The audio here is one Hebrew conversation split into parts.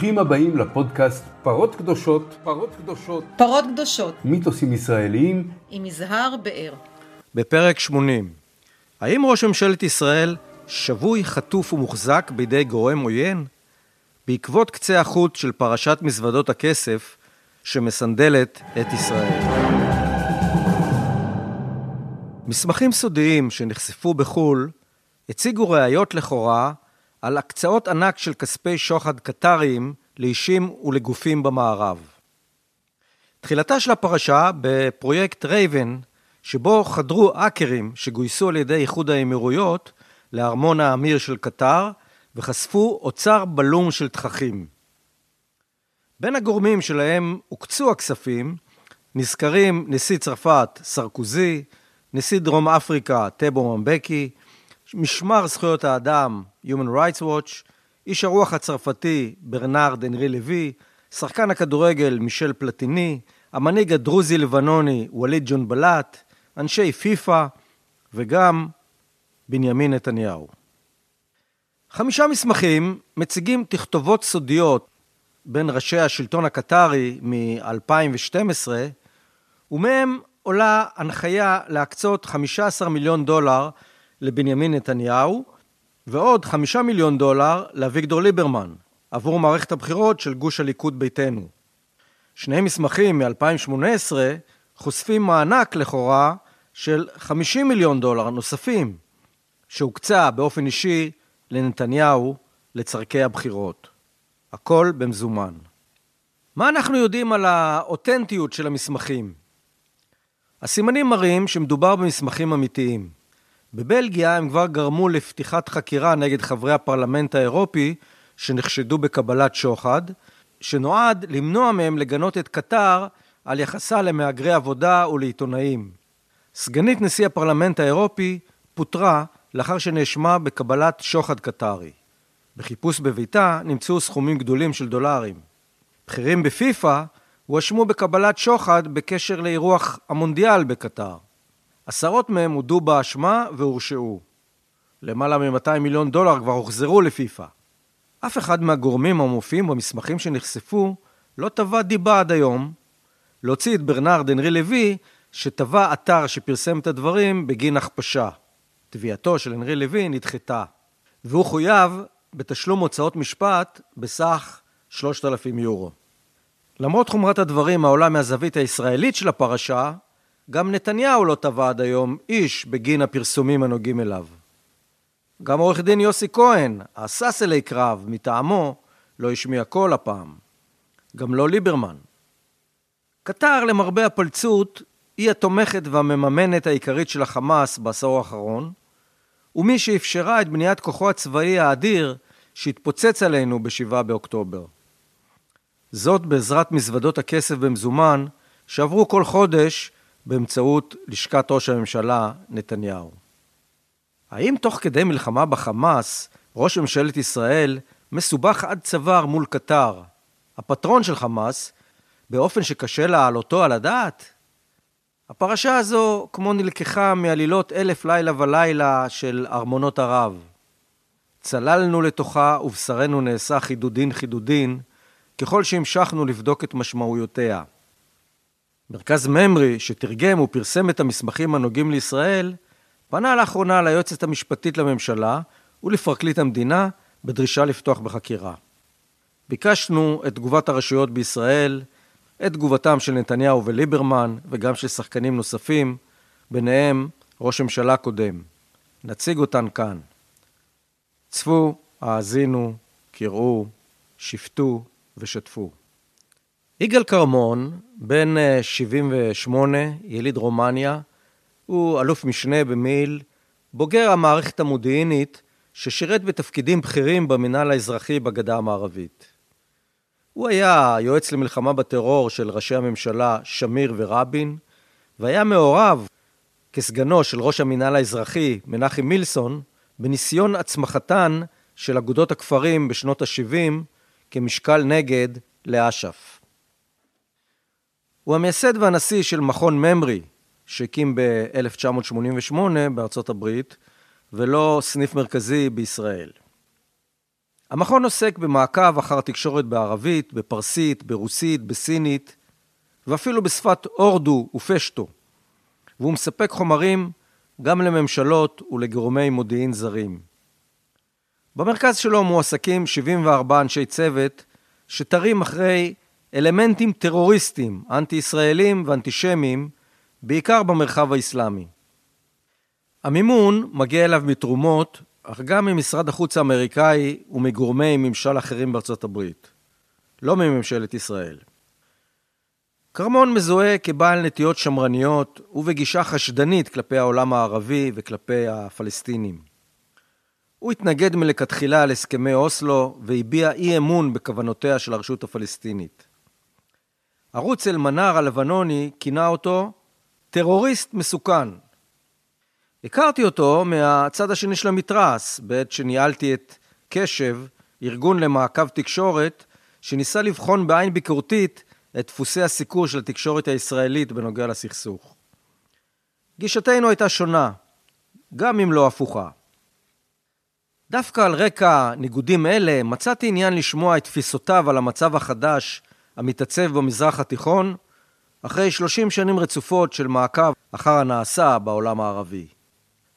ברוכים הבאים לפודקאסט פרות קדושות, פרות קדושות, פרות קדושות, מיתוסים ישראליים, עם יזהר באר. בפרק 80 האם ראש ממשלת ישראל שבוי, חטוף ומוחזק בידי גורם עוין? בעקבות קצה החוט של פרשת מזוודות הכסף שמסנדלת את ישראל. מסמכים סודיים שנחשפו בחו"ל הציגו ראיות לכאורה על הקצאות ענק של כספי שוחד קטריים לאישים ולגופים במערב. תחילתה של הפרשה בפרויקט רייבן, שבו חדרו האקרים שגויסו על ידי איחוד האמירויות לארמון האמיר של קטר וחשפו אוצר בלום של תככים. בין הגורמים שלהם הוקצו הכספים נזכרים נשיא צרפת סרקוזי, נשיא דרום אפריקה טבו ממבקי, משמר זכויות האדם Human Rights Watch, איש הרוח הצרפתי ברנרד אנרי לוי, שחקן הכדורגל מישל פלטיני, המנהיג הדרוזי-לבנוני ווליד ג'ון בלאט, אנשי פיפ"א וגם בנימין נתניהו. חמישה מסמכים מציגים תכתובות סודיות בין ראשי השלטון הקטרי מ-2012, ומהם עולה הנחיה להקצות 15 מיליון דולר לבנימין נתניהו, ועוד 5 מיליון דולר לאביגדור ליברמן, עבור מערכת הבחירות של גוש הליכוד ביתנו. שני מסמכים מ-2018 חושפים מענק לכאורה של 50 מיליון דולר נוספים, שהוקצה באופן אישי לנתניהו לצורכי הבחירות. הכל במזומן. מה אנחנו יודעים על האותנטיות של המסמכים? הסימנים מראים שמדובר במסמכים אמיתיים. בבלגיה הם כבר גרמו לפתיחת חקירה נגד חברי הפרלמנט האירופי שנחשדו בקבלת שוחד, שנועד למנוע מהם לגנות את קטר על יחסה למהגרי עבודה ולעיתונאים. סגנית נשיא הפרלמנט האירופי פוטרה לאחר שנאשמה בקבלת שוחד קטרי. בחיפוש בביתה נמצאו סכומים גדולים של דולרים. בכירים בפיפ"א הואשמו בקבלת שוחד בקשר לאירוח המונדיאל בקטר. עשרות מהם הודו באשמה והורשעו. למעלה מ-200 מיליון דולר כבר הוחזרו לפיפ"א. אף אחד מהגורמים המופיעים במסמכים שנחשפו לא תבע דיבה עד היום. להוציא את ברנרד אנרי לוי, שתבע אתר שפרסם את הדברים בגין הכפשה. תביעתו של הנרי לוי נדחתה, והוא חויב בתשלום הוצאות משפט בסך 3,000 יורו. למרות חומרת הדברים העולה מהזווית הישראלית של הפרשה, גם נתניהו לא תבע עד היום איש בגין הפרסומים הנוגעים אליו. גם עורך דין יוסי כהן, השש אלי קרב מטעמו, לא השמיע קול הפעם. גם לא ליברמן. קטר, למרבה הפלצות, היא התומכת והמממנת העיקרית של החמאס בעשור האחרון, ומי שאפשרה את בניית כוחו הצבאי האדיר שהתפוצץ עלינו ב-7 באוקטובר. זאת בעזרת מזוודות הכסף במזומן שעברו כל חודש באמצעות לשכת ראש הממשלה נתניהו. האם תוך כדי מלחמה בחמאס, ראש ממשלת ישראל מסובך עד צוואר מול קטר, הפטרון של חמאס, באופן שקשה להעלותו על הדעת? הפרשה הזו כמו נלקחה מעלילות אלף לילה ולילה של ארמונות ערב. צללנו לתוכה ובשרנו נעשה חידודין חידודין, ככל שהמשכנו לבדוק את משמעויותיה. מרכז ממרי, שתרגם ופרסם את המסמכים הנוגעים לישראל, פנה לאחרונה ליועצת המשפטית לממשלה ולפרקליט המדינה בדרישה לפתוח בחקירה. ביקשנו את תגובת הרשויות בישראל, את תגובתם של נתניהו וליברמן וגם של שחקנים נוספים, ביניהם ראש ממשלה קודם. נציג אותן כאן. צפו, האזינו, קראו, שפטו ושתפו. יגאל כרמון, בן 78, אה, יליד רומניה, הוא אלוף משנה במיל', בוגר המערכת המודיעינית, ששירת בתפקידים בכירים במינהל האזרחי בגדה המערבית. הוא היה יועץ למלחמה בטרור של ראשי הממשלה שמיר ורבין, והיה מעורב כסגנו של ראש המינהל האזרחי מנחם מילסון בניסיון הצמחתן של אגודות הכפרים בשנות ה-70 כמשקל נגד לאש"ף. הוא המייסד והנשיא של מכון ממרי, שהקים ב-1988 בארצות הברית, ולא סניף מרכזי בישראל. המכון עוסק במעקב אחר תקשורת בערבית, בפרסית, ברוסית, בסינית, ואפילו בשפת הורדו ופשטו, והוא מספק חומרים גם לממשלות ולגורמי מודיעין זרים. במרכז שלו מועסקים 74 אנשי צוות שתרים אחרי אלמנטים טרוריסטיים, אנטי-ישראלים ואנטישמיים, בעיקר במרחב האסלאמי. המימון מגיע אליו מתרומות, אך גם ממשרד החוץ האמריקאי ומגורמי ממשל אחרים בארצות הברית, לא מממשלת ישראל. כרמון מזוהה כבעל נטיות שמרניות ובגישה חשדנית כלפי העולם הערבי וכלפי הפלסטינים. הוא התנגד מלכתחילה להסכמי אוסלו והביע אי אמון בכוונותיה של הרשות הפלסטינית. ערוץ אל-מנאר הלבנוני כינה אותו טרוריסט מסוכן. הכרתי אותו מהצד השני של המתרס, בעת שניהלתי את קשב, ארגון למעקב תקשורת, שניסה לבחון בעין ביקורתית את דפוסי הסיקור של התקשורת הישראלית בנוגע לסכסוך. גישתנו הייתה שונה, גם אם לא הפוכה. דווקא על רקע ניגודים אלה מצאתי עניין לשמוע את תפיסותיו על המצב החדש המתעצב במזרח התיכון, אחרי 30 שנים רצופות של מעקב אחר הנעשה בעולם הערבי.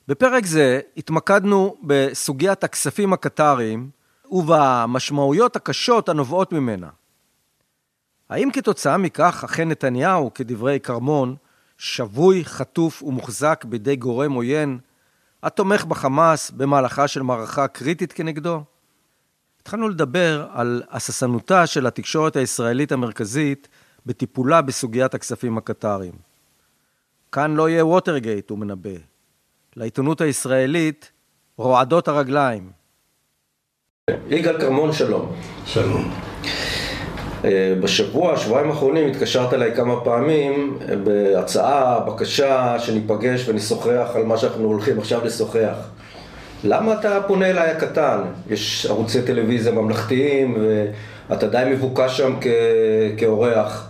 בפרק זה התמקדנו בסוגיית הכספים הקטריים ובמשמעויות הקשות הנובעות ממנה. האם כתוצאה מכך אכן נתניהו, כדברי כרמון, שבוי, חטוף ומוחזק בידי גורם עוין, התומך בחמאס במהלכה של מערכה קריטית כנגדו? התחלנו לדבר על הססנותה של התקשורת הישראלית המרכזית בטיפולה בסוגיית הכספים הקטריים. כאן לא יהיה ווטרגייט, הוא מנבא. לעיתונות הישראלית רועדות הרגליים. יגאל כרמון, שלום. שלום. אה, בשבוע, שבועיים האחרונים התקשרת אליי כמה פעמים אה, בהצעה, בקשה, שניפגש ונשוחח על מה שאנחנו הולכים עכשיו לשוחח. למה אתה פונה אליי הקטן? יש ערוצי טלוויזיה ממלכתיים ואתה די מבוקש שם כ... כאורח.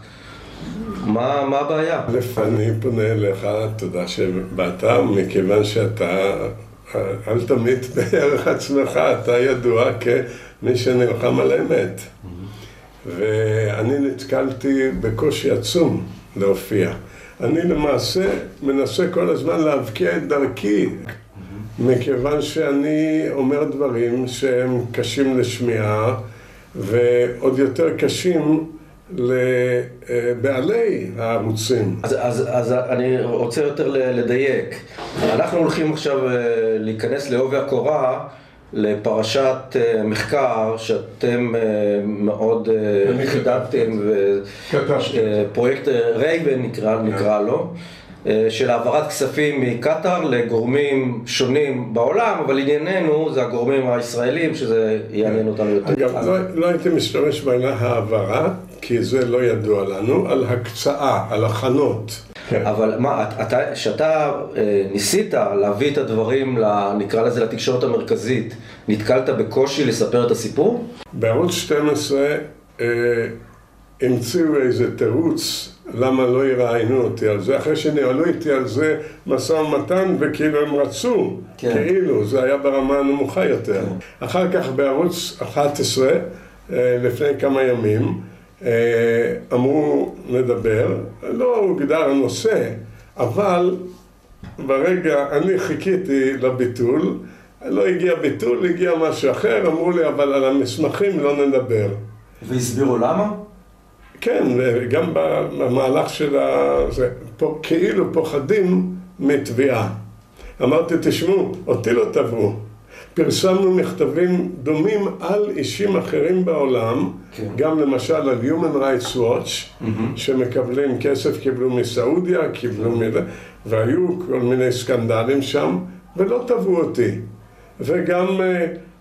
מה, מה הבעיה? א', אני פונה אליך, תודה שבאת, מכיוון שאתה, אל תמיט בערך עצמך, אתה ידוע כמי שנלחם על אמת. ואני נתקלתי בקושי עצום להופיע. אני למעשה מנסה כל הזמן להבקיע את דרכי, מכיוון שאני אומר דברים שהם קשים לשמיעה, ועוד יותר קשים לבעלי הערוצים. אז, אז, אז אני רוצה יותר לדייק. אנחנו הולכים עכשיו אה, להיכנס לעובי הקורה לפרשת אה, מחקר שאתם אה, מאוד חידדתם, פרויקט רייבן נקרא, נקרא לו. של העברת כספים מקטאר לגורמים שונים בעולם, אבל ענייננו זה הגורמים הישראלים, שזה יעניין אותנו יותר. אגב, לא, לא הייתי משתמש בעניין העברה, כי זה לא ידוע לנו, על הקצאה, על הכנות. כן. אבל מה, אתה, כשאתה אה, ניסית להביא את הדברים, נקרא לזה לתקשורת המרכזית, נתקלת בקושי לספר את הסיפור? בערוץ 12 אה, המציאו איזה תירוץ למה לא יראיינו אותי על זה, אחרי שניהלו איתי על זה משא ומתן וכאילו הם רצו, כן. כאילו, זה היה ברמה הנמוכה יותר. כן. אחר כך בערוץ 11, אה, לפני כמה ימים, אה, אמרו נדבר, לא הוגדר הנושא, אבל ברגע, אני חיכיתי לביטול, לא הגיע ביטול, הגיע משהו אחר, אמרו לי, אבל על המסמכים לא נדבר. והסבירו למה? כן, גם במהלך של ה... זה, פה, כאילו פוחדים מתביעה. אמרתי, תשמעו, אותי לא תבעו. פרסמנו מכתבים דומים על אישים אחרים בעולם, כן. גם למשל על Human Rights Watch, mm-hmm. שמקבלים כסף, קיבלו מסעודיה, קיבלו כן. מזה, והיו כל מיני סקנדלים שם, ולא תבעו אותי. וגם...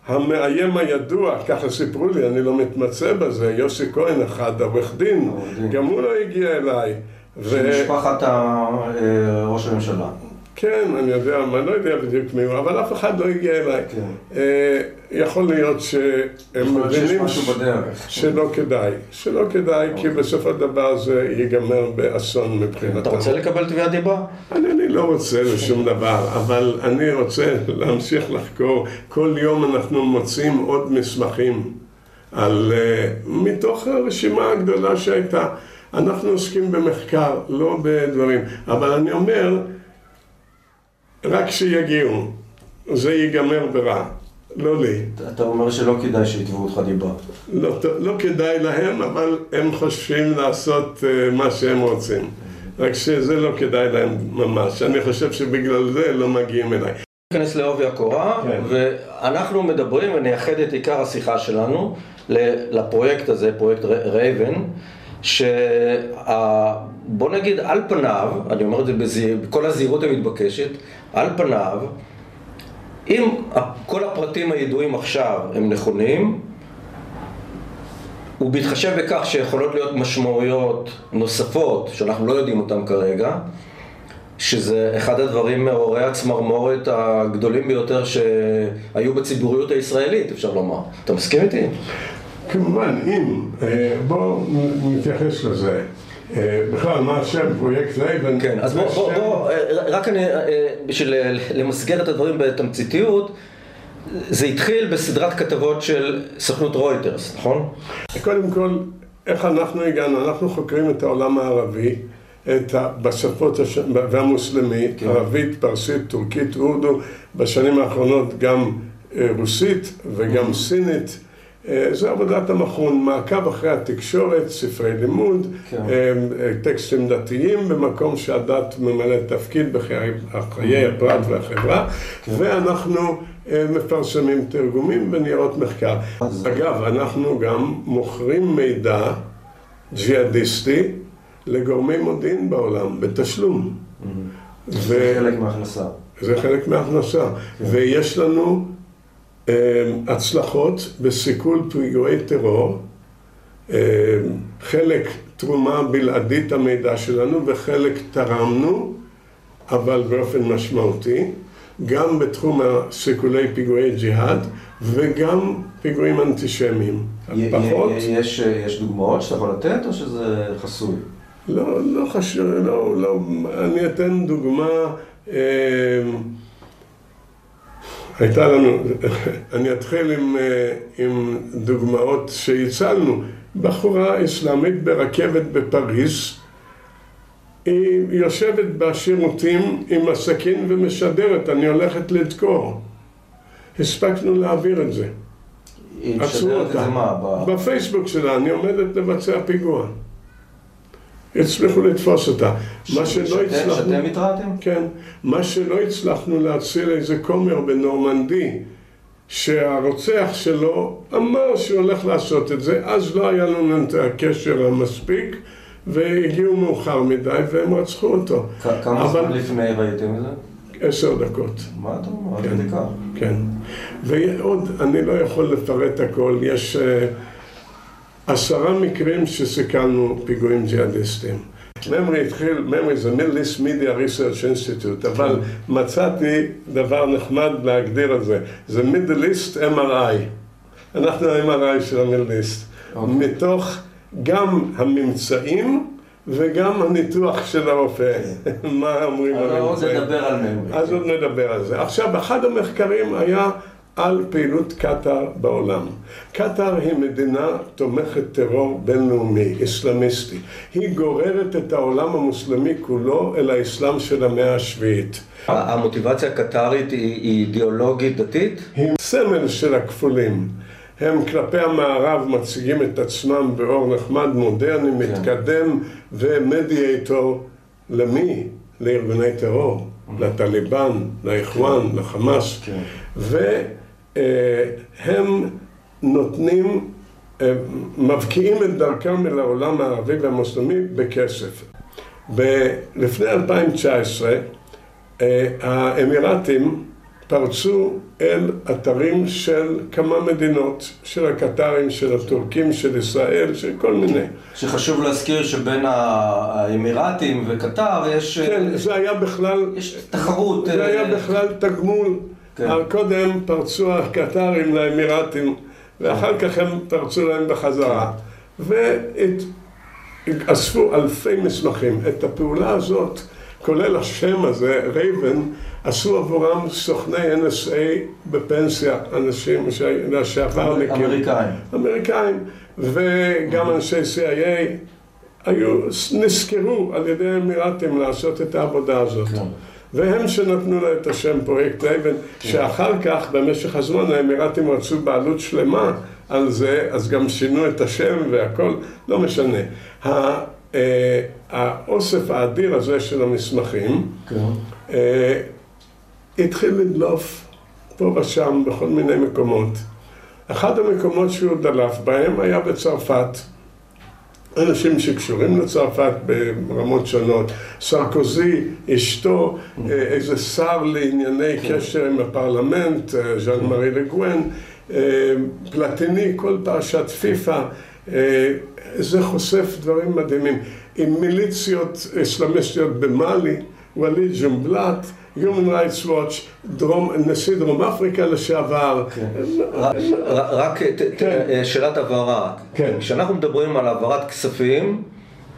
המאיים הידוע, ככה סיפרו לי, אני לא מתמצא בזה, יוסי כהן אחד, העורך דין, גם הוא לא הגיע אליי. של ו... משפחת. אה, ראש הממשלה. כן, אני יודע, אני לא יודע בדיוק מי הוא, אבל אף אחד לא הגיע אליי. כן. אה, יכול להיות שהם מבינים בדרך. שלא כדאי. שלא כדאי, כי בסופו של דבר זה ייגמר באסון מבחינתם. אתה רוצה לקבל תביעת דיבה? אני, אני לא רוצה לשום דבר, אבל אני רוצה להמשיך לחקור. כל יום אנחנו מוצאים עוד מסמכים על, uh, מתוך הרשימה הגדולה שהייתה. אנחנו עוסקים במחקר, לא בדברים. אבל אני אומר, רק שיגיעו, זה ייגמר ברע. לא לי. אתה אומר שלא כדאי שיתבעו אותך דיבה. לא, לא כדאי להם, אבל הם חושבים לעשות uh, מה שהם רוצים. רק שזה לא כדאי להם ממש. אני חושב שבגלל זה לא מגיעים אליי. ניכנס לעובי הקורה, כן. ואנחנו מדברים ונייחד את עיקר השיחה שלנו לפרויקט הזה, פרויקט רייבן, שבוא נגיד על פניו, אני אומר את זה בזהיר, בכל הזהירות המתבקשת, על פניו, אם כל הפרטים הידועים עכשיו הם נכונים, ובהתחשב בכך שיכולות להיות משמעויות נוספות שאנחנו לא יודעים אותן כרגע, שזה אחד הדברים מעוררי הצמרמורת הגדולים ביותר שהיו בציבוריות הישראלית, אפשר לומר. אתה מסכים איתי? כמובן, אם, אה, בואו נתייחס לזה. בכלל, מה השם פרויקט Raven? כן, אז בוא, בוא, בוא, אה, רק אני, אה, בשביל למסגר את הדברים בתמציתיות, זה התחיל בסדרת כתבות של סוכנות רויטרס, נכון? קודם כל, איך אנחנו הגענו? אנחנו חוקרים את העולם הערבי, את ה... בשפות הש... והמוסלמי, כן. ערבית, פרסית, טורקית, אורדו, בשנים האחרונות גם אה, רוסית וגם סינית. אה, זה עבודת המכון, מעקב אחרי התקשורת, ספרי לימוד, כן. אה, אה, טקסטים דתיים במקום שהדת ממלאת תפקיד בחיי חיי הפרט והחברה, ואנחנו אה, מפרסמים תרגומים וניירות מחקר. אז- אגב, אנחנו גם מוכרים מידע ג'יהאדיסטי לגורמי מודיעין בעולם, בתשלום. ו- חלק מההכנסה. זה חלק מההכנסה. ויש לנו הצלחות בסיכול פיגועי טרור, אה, חלק תרומה בלעדית המידע שלנו וחלק תרמנו, אבל באופן משמעותי, גם בתחום הסיכולי פיגועי ג'יהאד וגם פיגועים אנטישמיים. פחות, יש, יש דוגמאות שאתה יכול לתת או שזה חסוי? לא, לא חשוב, לא, לא, אני אתן דוגמה, אה, הייתה לנו, אני אתחיל עם, אה, עם דוגמאות שהצלנו. בחורה אסלאמית ברכבת בפריז, היא יושבת בשירותים עם הסכין ומשדרת, אני הולכת לדקור. הספקנו להעביר את זה. היא משדרת את. זה מה? בפייסבוק שלה, אני עומדת לבצע פיגוע. הצליחו לתפוס אותה. מה שלא הצלחנו... שאתם התרעתם? כן. מה שלא הצלחנו להציל איזה כומר בנורמנדי, שהרוצח שלו אמר שהוא הולך לעשות את זה, אז לא היה לנו את הקשר המספיק, והגיעו מאוחר מדי והם רצחו אותו. כמה זמן לפני ראיתם את זה? עשר דקות. מה אתה אומר? כן. כן. ועוד, אני לא יכול לפרט הכל, יש אה, עשרה מקרים שסיכלנו פיגועים ג'יהאדיסטיים. ממרי התחיל, ממרי זה East Media Research Institute, אבל מצאתי דבר נחמד להגדיר את זה, זה East MRI. אנחנו ה-MRI של East. אוקיי. מתוך גם הממצאים וגם הניתוח של הרופא. מה אומרים אבל עוד הממצאים. נדבר על ממרי. אז עוד נדבר על זה. עכשיו, אחד המחקרים היה על פעילות קטאר בעולם. קטאר היא מדינה תומכת טרור בינלאומי, אסלאמיסטי. היא גוררת את העולם המוסלמי כולו אל האסלאם של המאה השביעית. המוטיבציה הקטרית היא אידיאולוגית דתית? היא סמל של הכפולים. הם כלפי המערב מציגים את עצמם באור נחמד, מודרני, מתקדם ומדיאטור למי? לארגוני טרור, לטליבן, לאיחואן, לחמאס. כן. והם נותנים, אה, מבקיעים את דרכם אל העולם הערבי והמוסלמי בכסף. ב- לפני 2019 אה, האמירתים פרצו אל אתרים של כמה מדינות, של הקטרים, של הטורקים, של ישראל, של כל מיני. שחשוב להזכיר שבין האמירתים וקטר יש... כן, זה היה בכלל... יש תחרות. זה היה בכלל תגמול. כן. קודם פרצו הקטרים לאמירתים, ואחר כך הם פרצו להם בחזרה. ואספו אלפי מסמכים. את הפעולה הזאת, כולל השם הזה, רייבן, עשו עבורם סוכני NSA בפנסיה, אנשים לשעבר מכיר. אמריקאים. אמריקאים, וגם אנשי CIA היו, נזכרו על ידי האמירתים לעשות את העבודה הזאת. כן. והם שנתנו לה את השם פרויקט רייבן, שאחר כך, במשך הזמן, האמירתים רצו בעלות שלמה על זה, אז גם שינו את השם והכל, לא משנה. אה, האוסף האדיר הזה של המסמכים, כן. אה, התחיל לדלוף פה ושם בכל מיני מקומות. אחד המקומות שהוא דלף בהם היה בצרפת. אנשים שקשורים לצרפת ברמות שונות. סרקוזי, אשתו, אה, איזה שר לענייני קשר עם הפרלמנט, אה, ז'אן מארי לגואן, אה, פלטיני, כל פרשת פיפ"א, זה חושף דברים מדהימים. עם מיליציות אסלאמיסטיות במאלי, ווליד ג'ומבלט, Human Rights Watch, דרום, נשיא דרום אפריקה לשעבר. ר- רק כן. שאלת הבהרה. כן. כשאנחנו מדברים על העברת כספים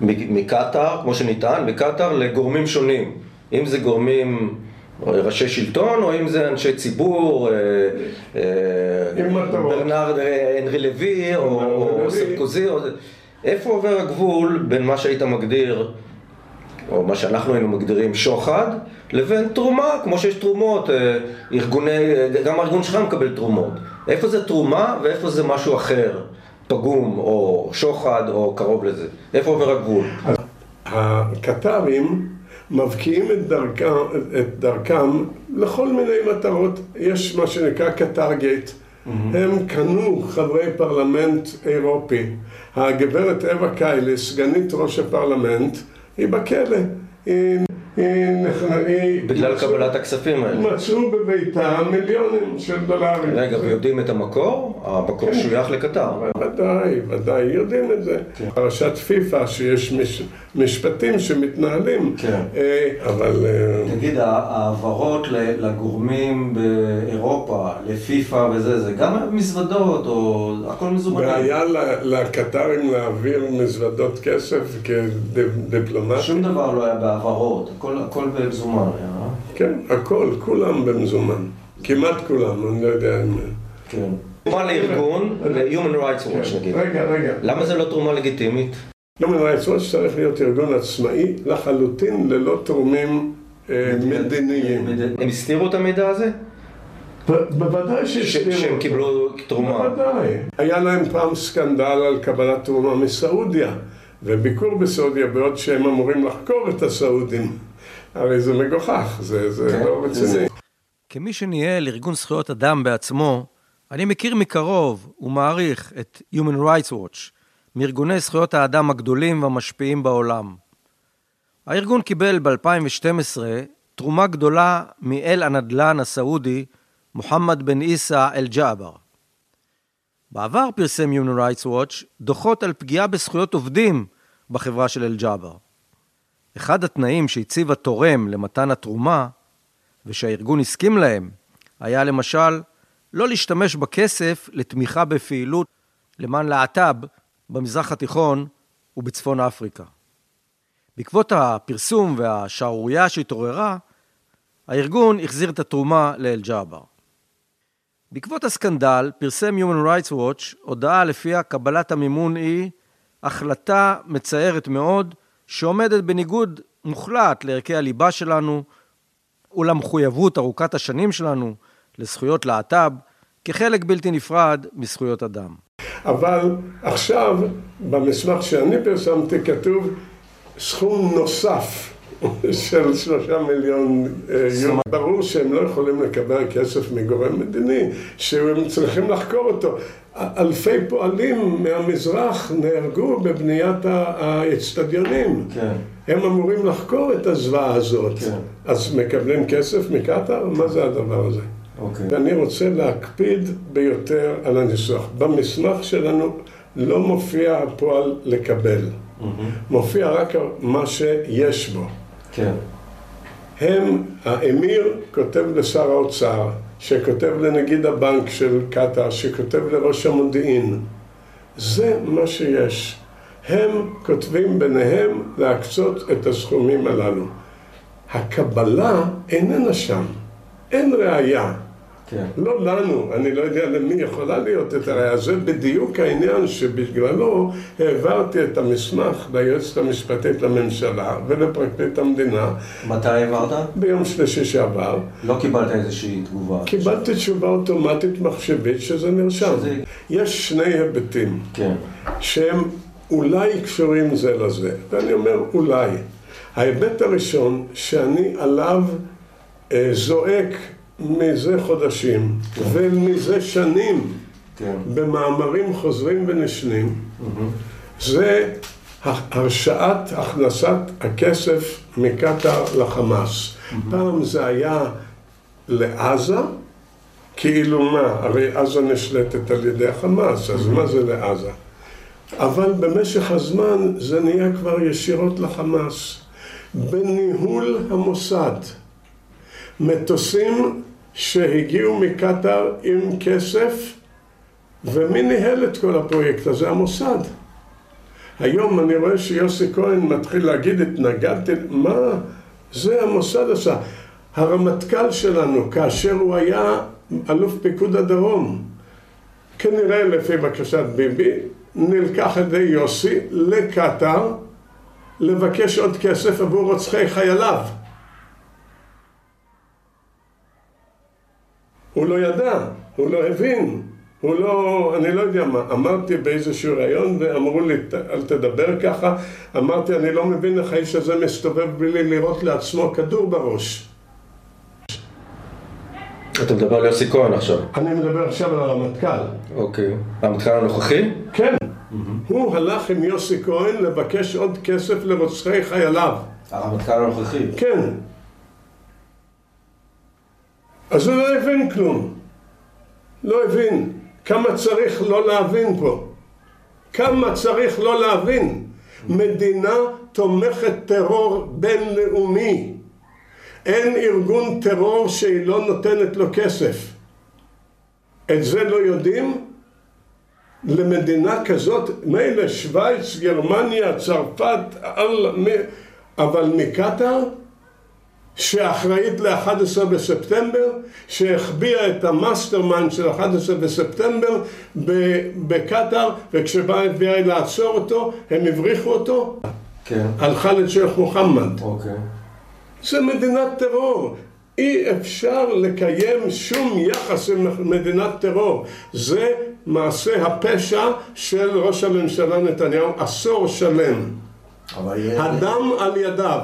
מקטאר, כמו שנטען, מקטאר לגורמים שונים. אם זה גורמים אה, ראשי שלטון, או אם זה אנשי ציבור, אה, אה. ברנרד אה, הנרי לוי, או-. סרקוזי. איפה עובר הגבול בין מה שהיית מגדיר או מה שאנחנו היינו מגדירים שוחד, לבין תרומה, כמו שיש תרומות, אה, ארגוני, אה, גם הארגון שלך מקבל תרומות. איפה זה תרומה ואיפה זה משהו אחר, פגום, או שוחד, או קרוב לזה? איפה עובר הגבול? הקטרים מבקיעים את דרכם, את דרכם לכל מיני מטרות. יש מה שנקרא קטר גייט. הם קנו חברי פרלמנט אירופי. הגברת אווה קיילי, סגנית ראש הפרלמנט, היא בכלא. היא בגלל קבלת הכספים האלה. מצאו בביתה מיליונים של דולרים. רגע, ויודעים את המקור? המקור כן. שוייך לקטר. ודאי, ודאי, יודעים את זה. פרשת פיפ"א, שיש מש, משפטים שמתנהלים, כן. אה, אבל אה, תגיד, ההעברות לגורמים באירופה, לפיפ"א וזה, זה גם מזוודות, או הכל מזומנים? בעיה לקטרים להעביר מזוודות כסף כדיפלומטים. שום דבר לא היה בהעברות, הכל, הכל במזומן היה. כן, הכל, כולם במזומן. כמעט כולם, אני לא יודע אם... כן. תרומה לארגון, ל-Human Rights Watch נגיד. רגע, רגע. למה זה לא תרומה לגיטימית? Human Rights Watch צריך להיות ארגון עצמאי לחלוטין ללא תורמים אה, מדיניים. הם הסתירו את המידע הזה? בוודאי שהסתירו שהם. קיבלו תרומה. בוודאי. היה להם פעם סקנדל על קבלת תרומה מסעודיה, וביקור בסעודיה בעוד שהם אמורים לחקור את הסעודים. הרי זה מגוחך, זה, זה כן, לא רציני. כמי שניהל ארגון זכויות אדם בעצמו, אני מכיר מקרוב ומעריך את Human Rights Watch, מארגוני זכויות האדם הגדולים והמשפיעים בעולם. הארגון קיבל ב-2012 תרומה גדולה מאל הנדל"ן הסעודי מוחמד בן עיסא אל-ג'אבר. בעבר פרסם Human Rights Watch דוחות על פגיעה בזכויות עובדים בחברה של אל-ג'אבר. אחד התנאים שהציב התורם למתן התרומה, ושהארגון הסכים להם, היה למשל לא להשתמש בכסף לתמיכה בפעילות למען להט"ב במזרח התיכון ובצפון אפריקה. בעקבות הפרסום והשערורייה שהתעוררה, הארגון החזיר את התרומה לאל-ג'אבר. בעקבות הסקנדל פרסם Human Rights Watch הודעה לפיה קבלת המימון היא החלטה מצערת מאוד שעומדת בניגוד מוחלט לערכי הליבה שלנו ולמחויבות ארוכת השנים שלנו לזכויות להט"ב כחלק בלתי נפרד מזכויות אדם. אבל עכשיו, במסמך שאני פרסמתי, כתוב סכום נוסף של שלושה מיליון אה, יורו. ברור שהם לא יכולים לקבל כסף מגורם מדיני, שהם צריכים לחקור אותו. אלפי פועלים מהמזרח נהרגו בבניית האצטדיונים. כן. הם אמורים לחקור את הזוועה הזאת. כן. אז מקבלים כסף מקטאר? מה זה הדבר הזה? אוקיי. ואני רוצה להקפיד ביותר על הניסוח. במסמך שלנו לא מופיע הפועל לקבל, מופיע רק מה שיש בו. כן. הם, האמיר כותב לשר האוצר, שכותב לנגיד הבנק של קטאר, שכותב לראש המודיעין. זה מה שיש. הם כותבים ביניהם להקצות את הסכומים הללו. הקבלה איננה שם, אין ראייה. כן. לא לנו, אני לא יודע למי יכולה להיות את הראייה. זה בדיוק העניין שבגללו העברתי את המסמך ליועצת המשפטית לממשלה ולפרקליט המדינה מתי העברת? ביום שלישי שעבר. לא קיבלת איזושהי תגובה. קיבלתי תשובה אוטומטית מחשבית שזה נרשם. שזה- יש שני היבטים כן. שהם אולי קשורים זה לזה, ואני אומר אולי. ההיבט הראשון שאני עליו אה, זועק מזה חודשים ומזה שנים כן. במאמרים חוזרים ונשנים, זה הרשאת הכנסת הכסף מקטאר לחמאס. פעם זה היה לעזה, כאילו מה? הרי עזה נשלטת על ידי החמאס, אז מה זה לעזה? אבל במשך הזמן זה נהיה כבר ישירות לחמאס. בניהול המוסד, מטוסים שהגיעו מקטאר עם כסף, ומי ניהל את כל הפרויקט הזה? המוסד. היום אני רואה שיוסי כהן מתחיל להגיד, התנגדתי, מה זה המוסד עשה? הרמטכ"ל שלנו, כאשר הוא היה אלוף פיקוד הדרום, כנראה לפי בקשת ביבי, נלקח על ידי יוסי לקטאר לבקש עוד כסף עבור רוצחי חייליו. הוא לא ידע, הוא לא הבין, הוא לא, אני לא יודע מה, אמרתי באיזשהו ראיון ואמרו לי אל תדבר ככה, אמרתי אני לא מבין איך האיש הזה מסתובב בלי לירות לעצמו כדור בראש. אתה מדבר על יוסי כהן עכשיו. אני מדבר עכשיו על הרמטכ"ל. אוקיי. המתקן הנוכחי? כן, הוא הלך עם יוסי כהן לבקש עוד כסף לרוצחי חייליו. הרמטכ"ל הנוכחי. כן. אז הוא לא הבין כלום. לא הבין. כמה צריך לא להבין פה. כמה צריך לא להבין. מדינה תומכת טרור בינלאומי. אין ארגון טרור שהיא לא נותנת לו כסף. את זה לא יודעים? למדינה כזאת, מילא שווייץ, גרמניה, צרפת, אבל מקטאר, שאחראית ל-11 בספטמבר, שהחביאה את המאסטרמן של 11 בספטמבר בקטאר, וכשבא ה-FBI לעצור אותו, הם הבריחו אותו כן. על חאלד שייח' מוחמד. אוקיי. זה מדינת טרור. אי אפשר לקיים שום יחס עם מדינת טרור. זה מעשה הפשע של ראש הממשלה נתניהו עשור שלם. הדם על ידיו.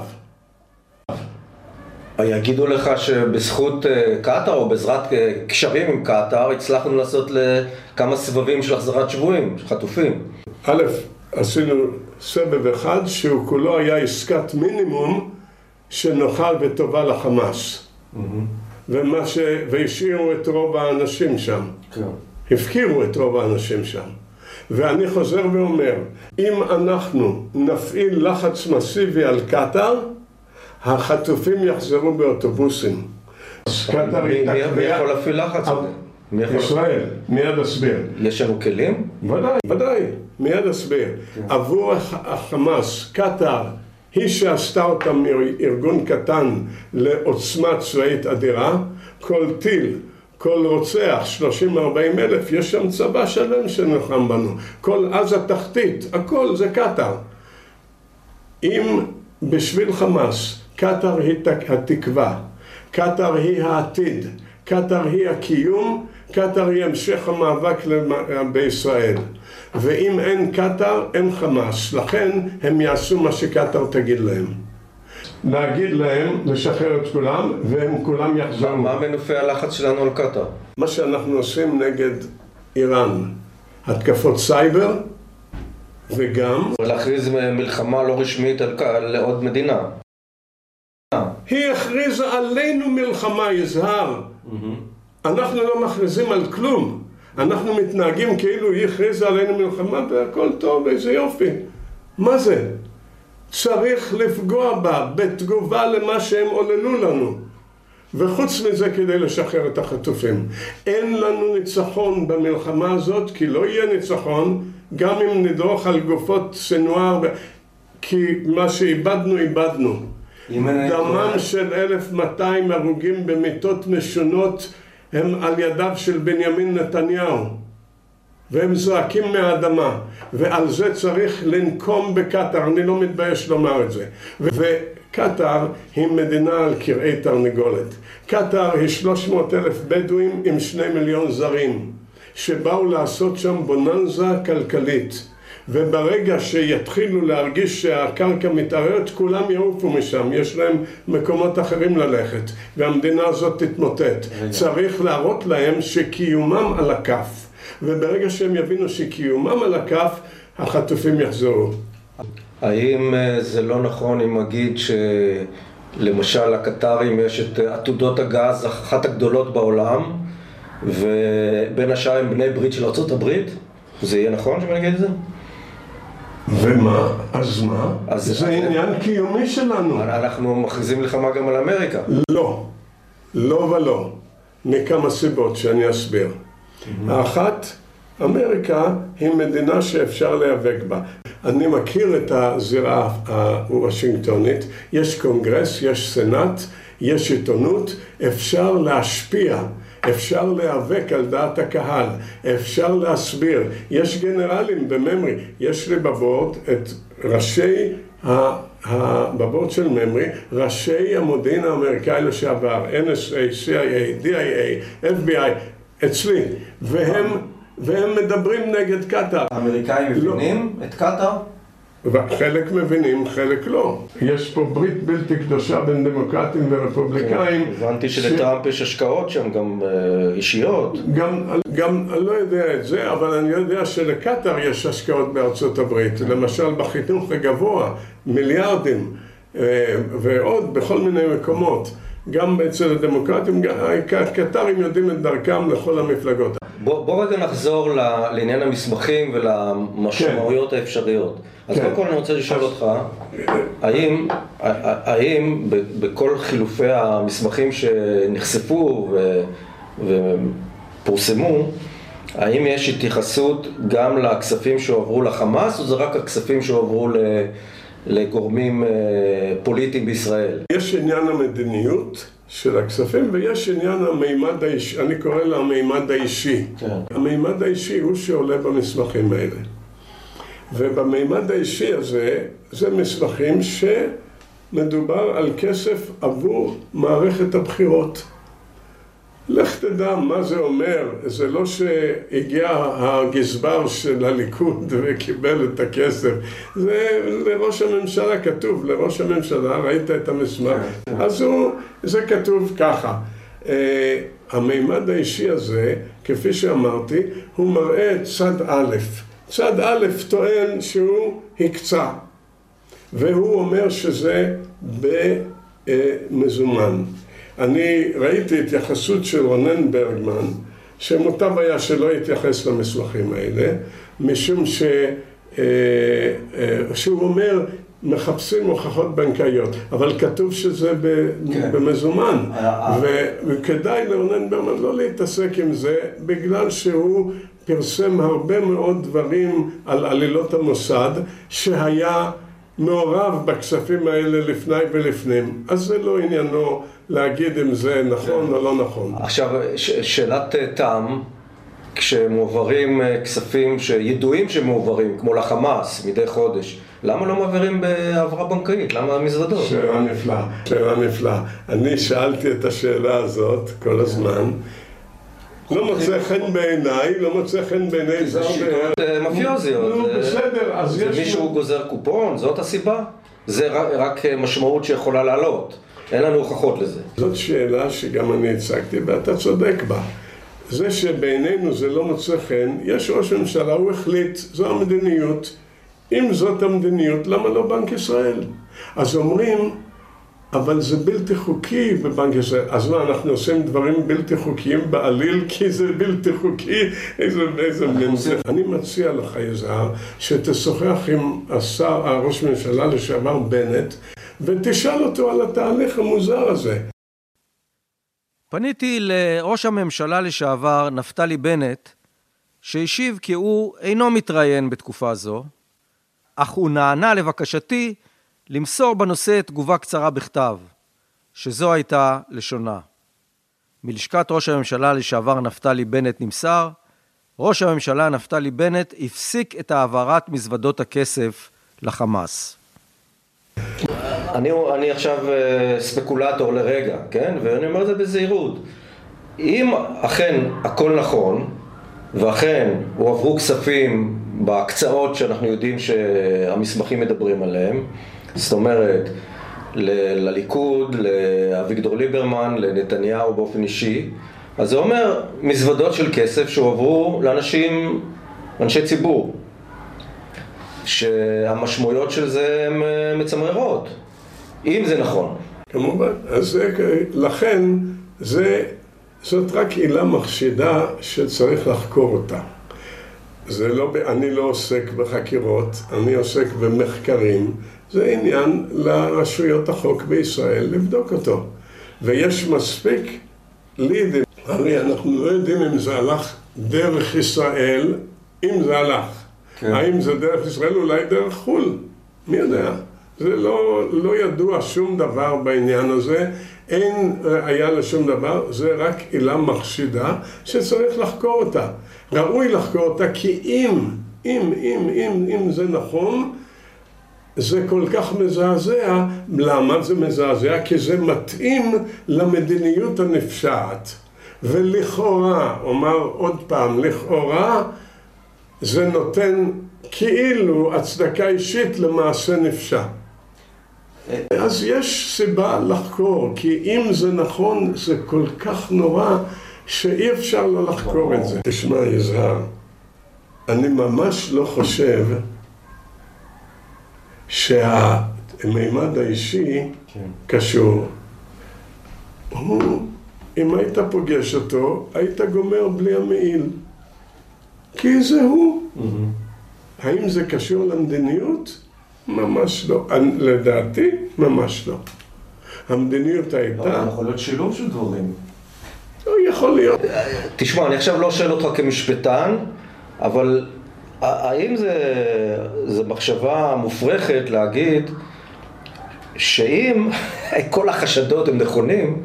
יגידו לך שבזכות אה, קטאר או בעזרת אה, קשרים עם קטאר הצלחנו לעשות לכמה סבבים של החזרת שבויים, של חטופים. א', עשינו סבב אחד שהוא כולו היה עסקת מינימום שנוחה וטובה לחמאס. ומה ש... והשאירו את רוב האנשים שם. כן. הפקירו את רוב האנשים שם. ואני חוזר ואומר, אם אנחנו נפעיל לחץ מסיבי על קטאר, החטופים יחזרו באוטובוסים. מי- יכול להפעיל לחץ? יכול- ישראל, מיד אסביר. יש לנו כלים? ודאי, ודאי, מיד אסביר. עבור הח- החמאס, קטאר, היא שעשתה אותם מארגון קטן לעוצמה צבאית אדירה, כל טיל, כל רוצח, 30-40 אלף, יש שם צבא שלם שנלחם בנו. כל עזה תחתית, הכל זה קטאר. אם בשביל חמאס, קטאר היא תק- התקווה, קטאר היא העתיד, קטאר היא הקיום, קטאר היא המשך המאבק בישראל. ואם אין קטאר, אין חמאס. לכן הם יעשו מה שקטאר תגיד להם. להגיד להם, לשחרר את כולם, והם כולם יחזרו. מה מנופי הלחץ שלנו על קטאר? מה שאנחנו עושים נגד איראן, התקפות סייבר, וגם להכריז מלחמה לא רשמית על על עוד מדינה. היא הכריזה עלינו מלחמה, יזהר. אנחנו לא מכריזים על כלום. אנחנו מתנהגים כאילו היא הכריזה עלינו מלחמה והכל טוב, איזה יופי. מה זה? צריך לפגוע בה בתגובה למה שהם עוללו לנו. וחוץ מזה כדי לשחרר את החטופים. אין לנו ניצחון במלחמה הזאת, כי לא יהיה ניצחון, גם אם נדרוך על גופות סנואר, כי מה שאיבדנו, איבדנו. דמם של 1,200 הרוגים במיתות משונות הם על ידיו של בנימין נתניהו. והם זועקים מהאדמה, ועל זה צריך לנקום בקטאר, אני לא מתבייש לומר את זה. וקטאר היא מדינה על קרעי תרנגולת. קטאר היא 300 אלף בדואים עם שני מיליון זרים, שבאו לעשות שם בוננזה כלכלית. וברגע שיתחילו להרגיש שהקרקע מתערערת, כולם יעופו משם, יש להם מקומות אחרים ללכת, והמדינה הזאת תתמוטט. צריך להראות להם שקיומם על הכף. וברגע שהם יבינו שקיומם על הכף, החטופים יחזרו. האם אה, זה לא נכון אם נגיד שלמשל לקטרים יש את עתודות הגז, אחת הגדולות בעולם, ובין השאר הם בני ברית של ארה"ב? זה יהיה נכון שאני אגיד את זה? ומה? אז מה? אז זה עניין קיומי שלנו. אנחנו מכריזים מלחמה גם על אמריקה. לא. לא ולא. מכמה סיבות שאני אסביר. האחת, אמריקה היא מדינה שאפשר להיאבק בה. אני מכיר את הזירה הוושינגטונית, יש קונגרס, יש סנאט, יש עיתונות, אפשר להשפיע, אפשר להיאבק על דעת הקהל, אפשר להסביר. יש גנרלים בממרי, יש לי בבורד את ראשי בבורד של ממרי, ראשי המודיעין האמריקאי לשעבר, NSA, CIA, DIA, FBI, אצלי, והם, והם מדברים נגד קטאר. האמריקאים מבינים לא. את קטאר? חלק מבינים, חלק לא. יש פה ברית בלתי קדושה בין דמוקרטים ורפובליקאים. כן, הבנתי שלטראמפ יש השקעות שם גם אה, אישיות. גם, אני לא יודע את זה, אבל אני יודע שלקטאר יש השקעות בארצות הברית. למשל בחינוך הגבוה, מיליארדים, אה, ועוד בכל מיני מקומות. גם אצל הדמוקרטים, הקטרים יודעים את דרכם לכל המפלגות. בוא, בוא רגע נחזור לעניין המסמכים ולמשמעויות כן. האפשריות. אז כן. קודם כל אני רוצה לשאול אותך, האם, האם בכל חילופי המסמכים שנחשפו ופורסמו, האם יש התייחסות גם לכספים שהועברו לחמאס, או זה רק הכספים שהועברו ל... לגורמים אה, פוליטיים בישראל. יש עניין המדיניות של הכספים ויש עניין המימד האישי, אני קורא לה המימד האישי. כן. המימד האישי הוא שעולה במסמכים האלה. ובמימד האישי הזה, זה מסמכים שמדובר על כסף עבור מערכת הבחירות. לך תדע מה זה אומר, זה לא שהגיע הגזבר של הליכוד וקיבל את הכסף, זה לראש הממשלה כתוב, לראש הממשלה, ראית את המסמך, כן, כן. אז הוא, זה כתוב ככה. Uh, המימד האישי הזה, כפי שאמרתי, הוא מראה צד א'. צד א' טוען שהוא הקצה, והוא אומר שזה במזומן. אני ראיתי התייחסות של רונן ברגמן, שמוטב היה שלא יתייחס למסמכים האלה, משום ש... אה, אה, שהוא אומר, מחפשים הוכחות בנקאיות, אבל כתוב שזה כן. במזומן, אה, וכדאי לרונן ברמן לא להתעסק עם זה, בגלל שהוא פרסם הרבה מאוד דברים על עלילות המוסד, שהיה מעורב בכספים האלה לפני ולפנים, אז זה לא עניינו להגיד אם זה נכון או לא נכון. עכשיו, שאלת אה, טעם, כשמועברים אה, כספים שידועים שמועברים, כמו לחמאס מדי חודש, למה לא מעבירים בהעברה בנקאית? למה המזוודות? שאלה נפלאה, שאלה נפלאה. אני שאלתי את השאלה הזאת כל הזמן. לא מוצא חן בעיניי, לא מוצא חן בעיני זר בארץ. זה שיטות מאפיוזיות. נו, בסדר, אז יש... זה מישהו גוזר קופון? זאת הסיבה? זה רק משמעות שיכולה לעלות. אין לנו הוכחות לזה. זאת שאלה שגם אני הצגתי ואתה צודק בה. זה שבעינינו זה לא מוצא חן, יש ראש ממשלה, הוא החליט, זו המדיניות. אם זאת המדיניות, למה לא בנק ישראל? אז אומרים, אבל זה בלתי חוקי בבנק ישראל. אז מה, אנחנו עושים דברים בלתי חוקיים בעליל כי זה בלתי חוקי? איזה, איזה מין זה. אני מציע לך, יזהר, שתשוחח עם השר, הראש הממשלה לשעבר בנט, ותשאל אותו על התהליך המוזר הזה. פניתי לראש הממשלה לשעבר, נפתלי בנט, שהשיב כי הוא אינו מתראיין בתקופה זו, אך הוא נענה לבקשתי למסור בנושא תגובה קצרה בכתב, שזו הייתה לשונה. מלשכת ראש הממשלה לשעבר נפתלי בנט נמסר, ראש הממשלה נפתלי בנט הפסיק את העברת מזוודות הכסף לחמאס. אני, אני עכשיו אה, ספקולטור לרגע, כן? ואני אומר את זה בזהירות. אם אכן הכל נכון, ואכן הועברו כספים בהקצאות שאנחנו יודעים שהמסמכים מדברים עליהם, זאת אומרת, ל- לליכוד, לאביגדור ליברמן, לנתניהו באופן אישי, אז זה אומר מזוודות של כסף שהועברו לאנשים, אנשי ציבור, שהמשמעויות של זה הן אה, מצמררות, אם זה נכון. כמובן, אז זה, לכן זה, זאת רק עילה מחשידה שצריך לחקור אותה. זה לא, אני לא עוסק בחקירות, אני עוסק במחקרים. זה עניין לרשויות החוק בישראל לבדוק אותו. ויש מספיק לידים. הרי אנחנו לא יודעים אם זה הלך דרך ישראל, אם זה הלך. כן. האם זה דרך ישראל, אולי דרך חו"ל. מי יודע? זה לא, לא ידוע שום דבר בעניין הזה, אין ראייה לשום דבר, זה רק עילה מחשידה שצריך לחקור אותה. ראוי לחקור אותה כי אם, אם, אם, אם, אם זה נכון, זה כל כך מזעזע. למה זה מזעזע? כי זה מתאים למדיניות הנפשעת. ולכאורה, אומר עוד פעם, לכאורה זה נותן כאילו הצדקה אישית למעשה נפשע. אז יש סיבה לחקור, כי אם זה נכון, זה כל כך נורא, שאי אפשר לא לחקור את זה. תשמע, יזהר, אני ממש לא חושב שהמימד האישי כן. קשור. הוא, אם היית פוגש אותו, היית גומר בלי המעיל. כי זה הוא. Mm-hmm. האם זה קשור למדיניות? ממש לא. לדעתי, ממש לא. המדיניות הייתה... לא, יכול להיות שילוב של דברים. לא יכול להיות. תשמע, אני עכשיו לא שואל אותך כמשפטן, אבל האם זה, זה מחשבה מופרכת להגיד שאם כל החשדות הם נכונים,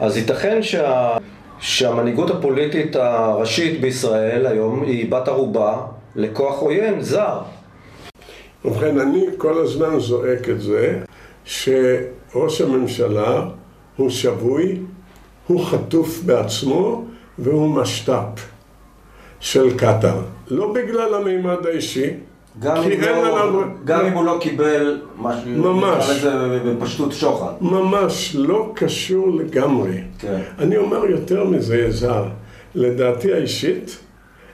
אז ייתכן שה, שהמנהיגות הפוליטית הראשית בישראל היום היא בת ערובה לכוח עוין זר. ובכן, אני כל הזמן זועק את זה, שראש הממשלה הוא שבוי, הוא חטוף בעצמו והוא משת"פ של קטאר. לא בגלל המימד האישי, גם, אם, לא, עליו... גם אם הוא לא קיבל משהו, ממש, בפשטות שוחד. ממש לא קשור לגמרי. כן. אני אומר יותר מזה, יזהר, לדעתי האישית,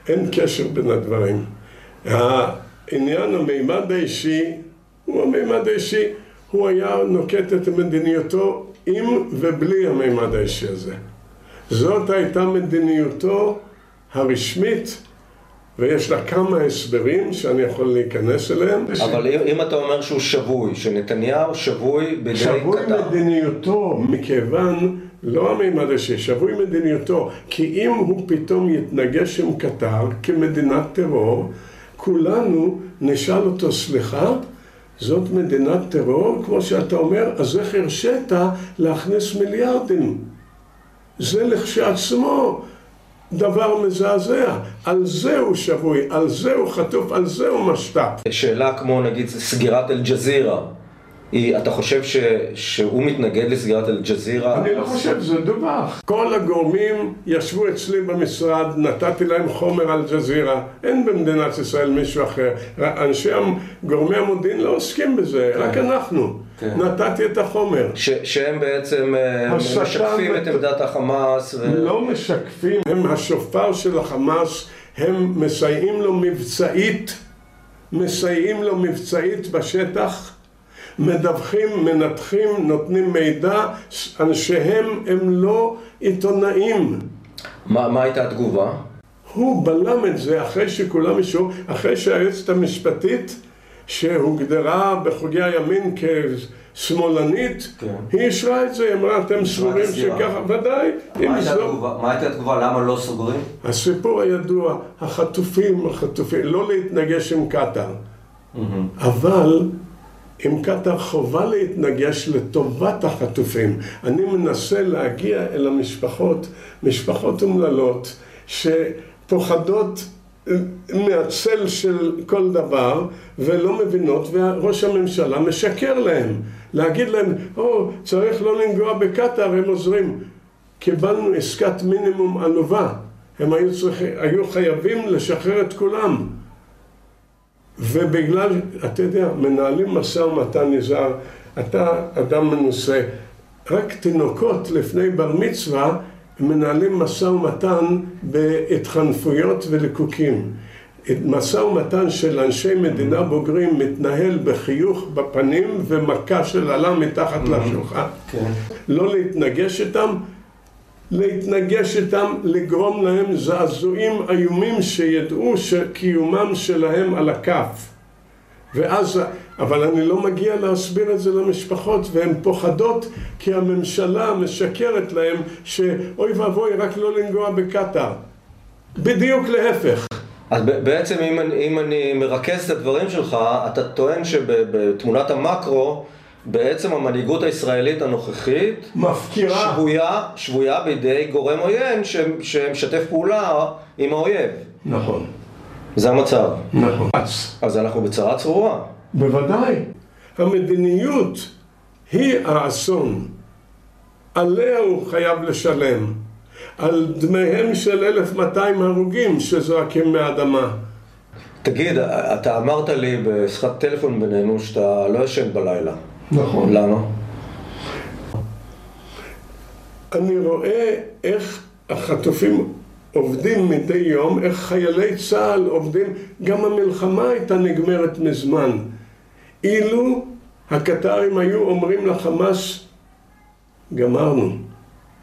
אין קשר בין הדברים. העניין, המימד האישי, הוא המימד האישי, הוא היה נוקט את מדיניותו עם ובלי המימד האישי הזה. זאת הייתה מדיניותו הרשמית, ויש לה כמה הסברים שאני יכול להיכנס אליהם. אבל אם אתה אומר שהוא שבוי, שנתניהו שבוי בידי קטר. שבוי מדיניותו, מכיוון, לא המימד השני, שבוי מדיניותו, כי אם הוא פתאום יתנגש עם קטר כמדינת טרור, כולנו נשאל אותו, סליחה, זאת מדינת טרור, כמו שאתה אומר, אז איך הרשית להכניס מיליארדים? זה לכשעצמו דבר מזעזע. על זה הוא שבוי, על זה הוא חטוף, על זה הוא משת"פ. שאלה כמו נגיד סגירת אל-ג'זירה. אתה חושב ש, שהוא מתנגד לסגירת אל-ג'זירה? אני לא חושב, זה דווח. כל הגורמים ישבו אצלי במשרד, נתתי להם חומר על ג'זירה. אין במדינת ישראל מישהו אחר. אנשי גורמי המודיעין לא עוסקים בזה, כן. רק אנחנו. כן. נתתי את החומר. ש, שהם בעצם אה, משקפים את עמדת החמאס. ו... לא משקפים, הם השופר של החמאס, הם מסייעים לו מבצעית, מסייעים לו מבצעית בשטח. מדווחים, מנתחים, נותנים מידע, אנשיהם הם לא עיתונאים. מה, מה הייתה התגובה? הוא בלם את זה אחרי שכולם אישרו, אחרי שהיועצת המשפטית שהוגדרה בחוגי הימין כשמאלנית, כן. היא אישרה את זה, היא אמרה אתם סבורים שככה, ודאי. לא... התגובה, מה הייתה התגובה? למה לא סוגרים? הסיפור הידוע, החטופים, החטופים, לא להתנגש עם קטאר, mm-hmm. אבל עם קטאר חובה להתנגש לטובת החטופים. אני מנסה להגיע אל המשפחות, משפחות אומללות, שפוחדות מהצל של כל דבר ולא מבינות, וראש הממשלה משקר להם. להגיד להם, או, oh, צריך לא לנגוע בקטאר, הם עוזרים. קיבלנו עסקת מינימום עלובה. הם היו, צריך, היו חייבים לשחרר את כולם. ובגלל, אתה יודע, מנהלים משא ומתן נזהר, אתה אדם מנוסה, רק תינוקות לפני בר מצווה מנהלים משא ומתן בהתחנפויות ולקוקים. משא ומתן של אנשי מדינה בוגרים מתנהל בחיוך בפנים ומכה של עלה מתחת mm-hmm. לשולחן. כן. לא להתנגש איתם, להתנגש איתם, לגרום להם זעזועים איומים שידעו שקיומם שלהם על הכף. ואז, אבל אני לא מגיע להסביר את זה למשפחות והן פוחדות כי הממשלה משקרת להם שאוי ואבוי רק לא לנגוע בקטאר. בדיוק להפך. אז בעצם אם אני, אם אני מרכז את הדברים שלך, אתה טוען שבתמונת המקרו בעצם המנהיגות הישראלית הנוכחית מפקירה שבויה, שבויה בידי גורם עוין שמשתף פעולה עם האויב. נכון. זה המצב. נכון. אז אנחנו בצרה צרורה. בוודאי. המדיניות היא האסון. עליה הוא חייב לשלם. על דמיהם של 1,200 הרוגים שזועקים מהאדמה. תגיד, אתה אמרת לי בשיחת טלפון בינינו שאתה לא ישן בלילה. נכון. למה? אני רואה איך החטופים עובדים מדי יום, איך חיילי צה"ל עובדים, גם המלחמה הייתה נגמרת מזמן. אילו הקטרים היו אומרים לחמאס, גמרנו,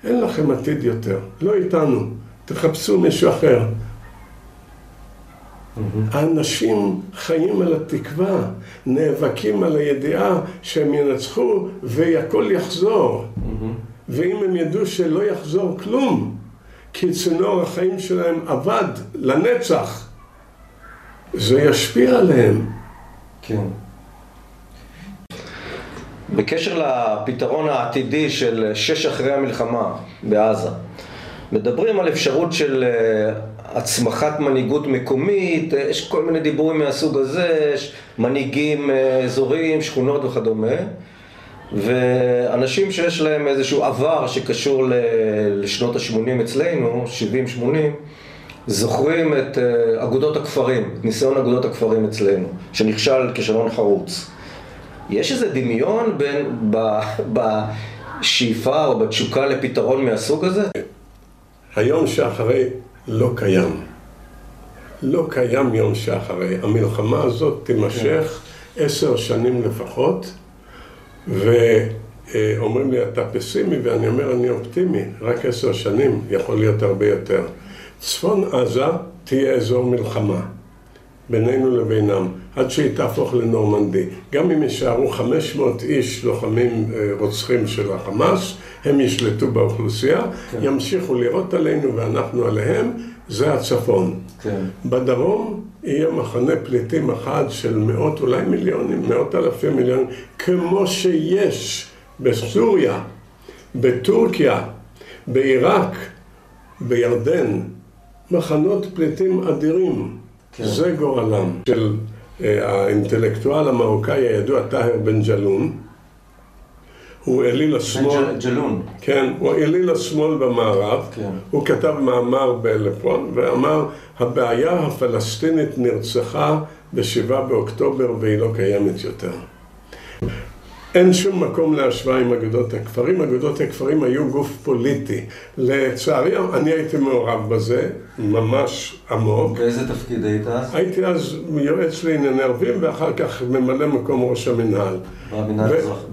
אין לכם עתיד יותר, לא איתנו, תחפשו מישהו אחר. Mm-hmm. האנשים חיים על התקווה, נאבקים על הידיעה שהם ינצחו והכל יחזור. Mm-hmm. ואם הם ידעו שלא יחזור כלום, כי צינור החיים שלהם עבד לנצח, זה ישפיע עליהם. כן. בקשר לפתרון העתידי של שש אחרי המלחמה בעזה, מדברים על אפשרות של אה, הצמחת מנהיגות מקומית, יש כל מיני דיבורים מהסוג הזה, יש מנהיגים אה, אזוריים, שכונות וכדומה. ואנשים שיש להם איזשהו עבר שקשור לשנות ה-80 אצלנו, 70-80, זוכרים את אה, אגודות הכפרים, את ניסיון אגודות הכפרים אצלנו, שנכשל כישלון חרוץ. יש איזה דמיון בין, ב, בשאיפה או בתשוקה לפתרון מהסוג הזה? היום שאחרי לא קיים. לא קיים יום שאחרי. המלחמה הזאת תימשך כן. עשר שנים לפחות. ואומרים לי, אתה פסימי? ואני אומר, אני אופטימי, רק עשר שנים, יכול להיות הרבה יותר. צפון עזה תהיה אזור מלחמה בינינו לבינם, עד שהיא תהפוך לנורמנדי. גם אם יישארו 500 איש לוחמים אה, רוצחים של החמאס, הם ישלטו באוכלוסייה, כן. ימשיכו לירות עלינו ואנחנו עליהם, זה הצפון. כן. בדרום יהיה מחנה פליטים אחד של מאות, אולי מיליונים, מאות אלפי מיליונים, כמו שיש בסוריה, בטורקיה, בעיראק, בירדן, מחנות פליטים אדירים. כן. זה גורלם של האינטלקטואל המרוקאי הידוע טאהר בן ג'לון. הוא אליל השמאל, ג'לון. כן, הוא אליל השמאל במערב, כן. הוא כתב מאמר באלפון ואמר הבעיה הפלסטינית נרצחה ב-7 באוקטובר והיא לא קיימת יותר. אין שום מקום להשוואה עם אגודות הכפרים. אגודות הכפרים היו גוף פוליטי. לצערי, אני הייתי מעורב בזה, ממש עמוק. באיזה תפקיד היית אז? הייתי אז יועץ לענייני ערבים, ואחר כך ממלא מקום ראש המינהל. במינהל האזרחי.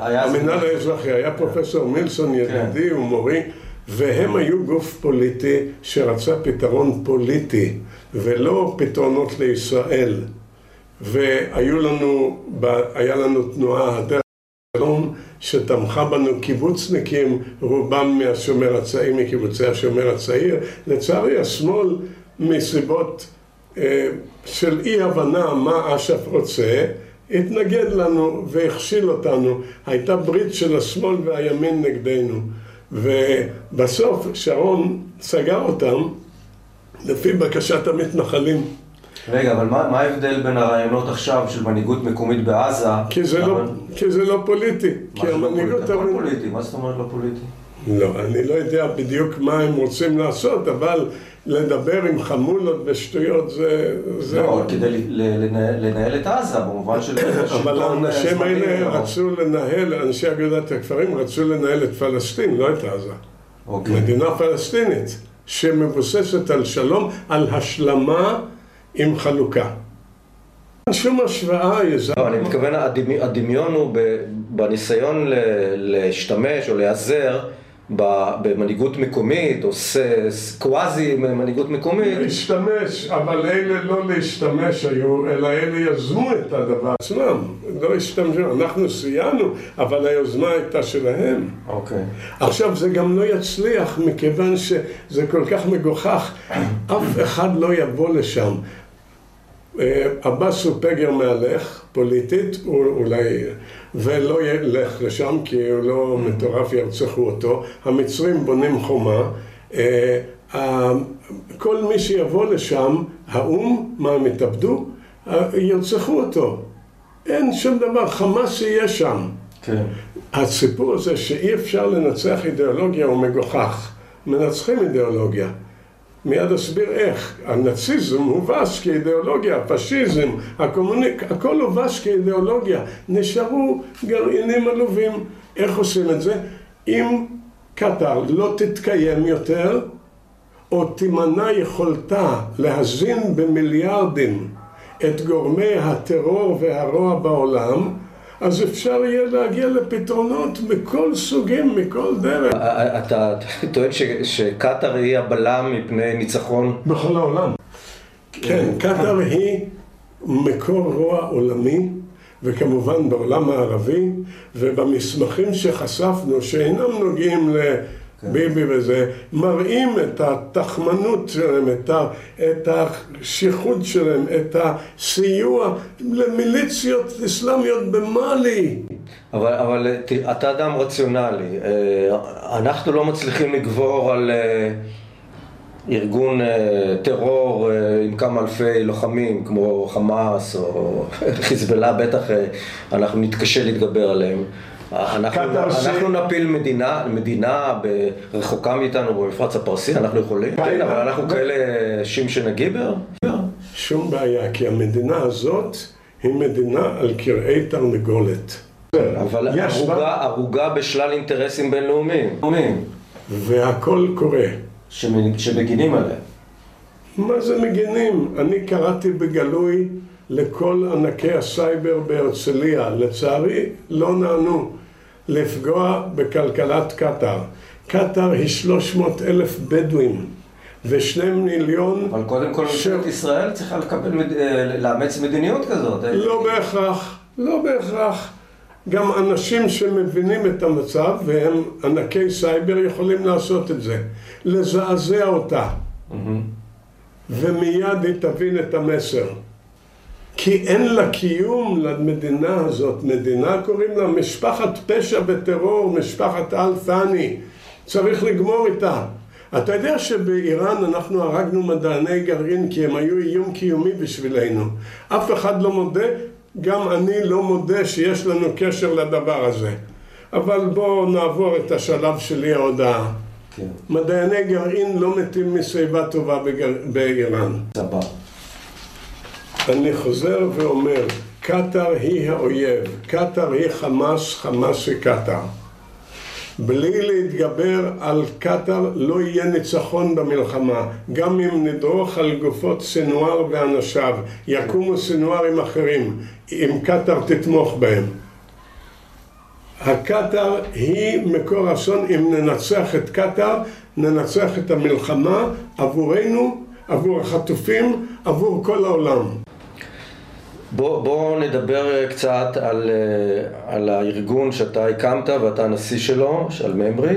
היה האזרחי, היה פרופסור מילסון ידידי ומורי, והם היו גוף פוליטי שרצה פתרון פוליטי, ולא פתרונות לישראל. והיו לנו, היה לנו תנועה, הדרך שלום, שתמכה בנו קיבוצניקים, רובם מהשומר הצעיר, מקיבוצי השומר הצעיר. לצערי השמאל, מסיבות אה, של אי הבנה מה אש"ף רוצה, התנגד לנו והכשיל אותנו. הייתה ברית של השמאל והימין נגדנו. ובסוף שרון סגר אותם לפי בקשת המתנחלים. רגע, אבל מה מה ההבדל בין הרעיונות עכשיו של מנהיגות מקומית בעזה? כי זה, לא, אבל- כי זה לא פוליטי. מה כי זה לא. פוליטי? הכל אבל- פוליטי, מה זאת אומרת לא פוליטי? לא, אני לא יודע בדיוק מה הם רוצים לעשות, אבל לדבר עם חמולות ושטויות זה... זה... לא, כדי ל- ל- לנהל- לנהל את עזה, במובן של אבל האנשים האלה או- רצו לנהל, אנשי אגודת הכפרים רצו לנהל את פלסטין, לא את עזה. אוקיי. מדינה פלסטינית, שמבוססת על שלום, על השלמה עם חלוקה. אין שום השוואה, יזם. לא, אני מתכוון, הדמי- הדמיון הוא בניסיון ל- להשתמש או להיעזר במנהיגות מקומית, או ס- ס- קוואזי מנהיגות מקומית, להשתמש, אבל אלה לא להשתמש היו, אלא אלה יזמו את הדבר עצמם. לא השתמשו, אנחנו סייענו, אבל היוזמה הייתה שלהם. אוקיי. עכשיו זה גם לא יצליח מכיוון שזה כל כך מגוחך, אף אחד לא יבוא לשם. אה, עבאס הוא פגר מהלך, פוליטית, הוא אולי, ולא ילך לשם כי הוא לא מטורף, ירצחו אותו. המצרים בונים חומה. אה, כל מי שיבוא לשם, האו"ם, מה הם יתאבדו? אה, ירצחו אותו. אין שום דבר, חמאס יהיה שם. כן. הסיפור הזה שאי אפשר לנצח אידיאולוגיה הוא מגוחך. מנצחים אידיאולוגיה. מיד אסביר איך. הנאציזם הובס כאידיאולוגיה, הפשיזם, הקומוניק, הכל הובס כאידיאולוגיה. נשארו גרעינים עלובים. איך עושים את זה? אם קטאר לא תתקיים יותר, או תימנע יכולתה להזין במיליארדים את גורמי הטרור והרוע בעולם, אז אפשר יהיה להגיע לפתרונות מכל סוגים, מכל דרך. אתה טוען שקטאר היא הבלם מפני ניצחון? בכל העולם. כן, קטאר היא מקור רוע עולמי, וכמובן בעולם הערבי, ובמסמכים שחשפנו, שאינם נוגעים לביבי וזה, מראים את התחמנות שלהם, את, ה, את השיחוד שלהם, את הסיוע למיליציות אסלאמיות במאלי. אבל, אבל אתה אדם רציונלי. אה, אנחנו לא מצליחים לגבור על אה, ארגון אה, טרור עם כמה אלפי לוחמים, כמו חמאס או חיזבאללה, בטח אנחנו נתקשה להתגבר עליהם. אנחנו, אנחנו נפיל מדינה, מדינה רחוקה מאיתנו במפרץ הפרסי, אנחנו יכולים? כן, אבל אנחנו כאלה שמשון הגיבר? שום בעיה, כי המדינה הזאת היא מדינה על כרעי תרנגולת. אבל ערוגה, ערוגה בשלל אינטרסים בינלאומיים. והכל קורה. שמ- שמגינים עליה. מה זה מגינים? אני קראתי בגלוי לכל ענקי הסייבר בהרצליה. לצערי, לא נענו לפגוע בכלכלת קטאר. קטאר היא 300 אלף בדואים ושני מיליון... אבל קודם כל ש- ממשלת ישראל צריכה לקבל, מד- אה, לאמץ מדיניות כזאת. אה? לא בהכרח, לא בהכרח. גם אנשים שמבינים את המצב והם ענקי סייבר יכולים לעשות את זה. לזעזע אותה. ומיד היא תבין את המסר. כי אין לה קיום למדינה הזאת. מדינה קוראים לה משפחת פשע וטרור, משפחת אל-ת'אני. צריך לגמור איתה. אתה יודע שבאיראן אנחנו הרגנו מדעני גרעין כי הם היו איום קיומי בשבילנו. אף אחד לא מודה, גם אני לא מודה שיש לנו קשר לדבר הזה. אבל בואו נעבור את השלב שלי ההודעה. כן, מדעני גרעין לא מתים משיבה טובה בגר... באיראן. סבבה. אני חוזר ואומר, קטאר היא האויב, קטאר היא חמאס, חמאס היא קטאר. בלי להתגבר על קטאר לא יהיה ניצחון במלחמה. גם אם נדרוך על גופות סנוואר ואנשיו, יקומו סנווארים אחרים, אם קטאר תתמוך בהם. הקטאר היא מקור אסון, אם ננצח את קטאר, ננצח את המלחמה עבורנו, עבור החטופים, עבור כל העולם. בוא, בוא נדבר קצת על, אה, על הארגון שאתה הקמת ואתה הנשיא שלו, על ממרי,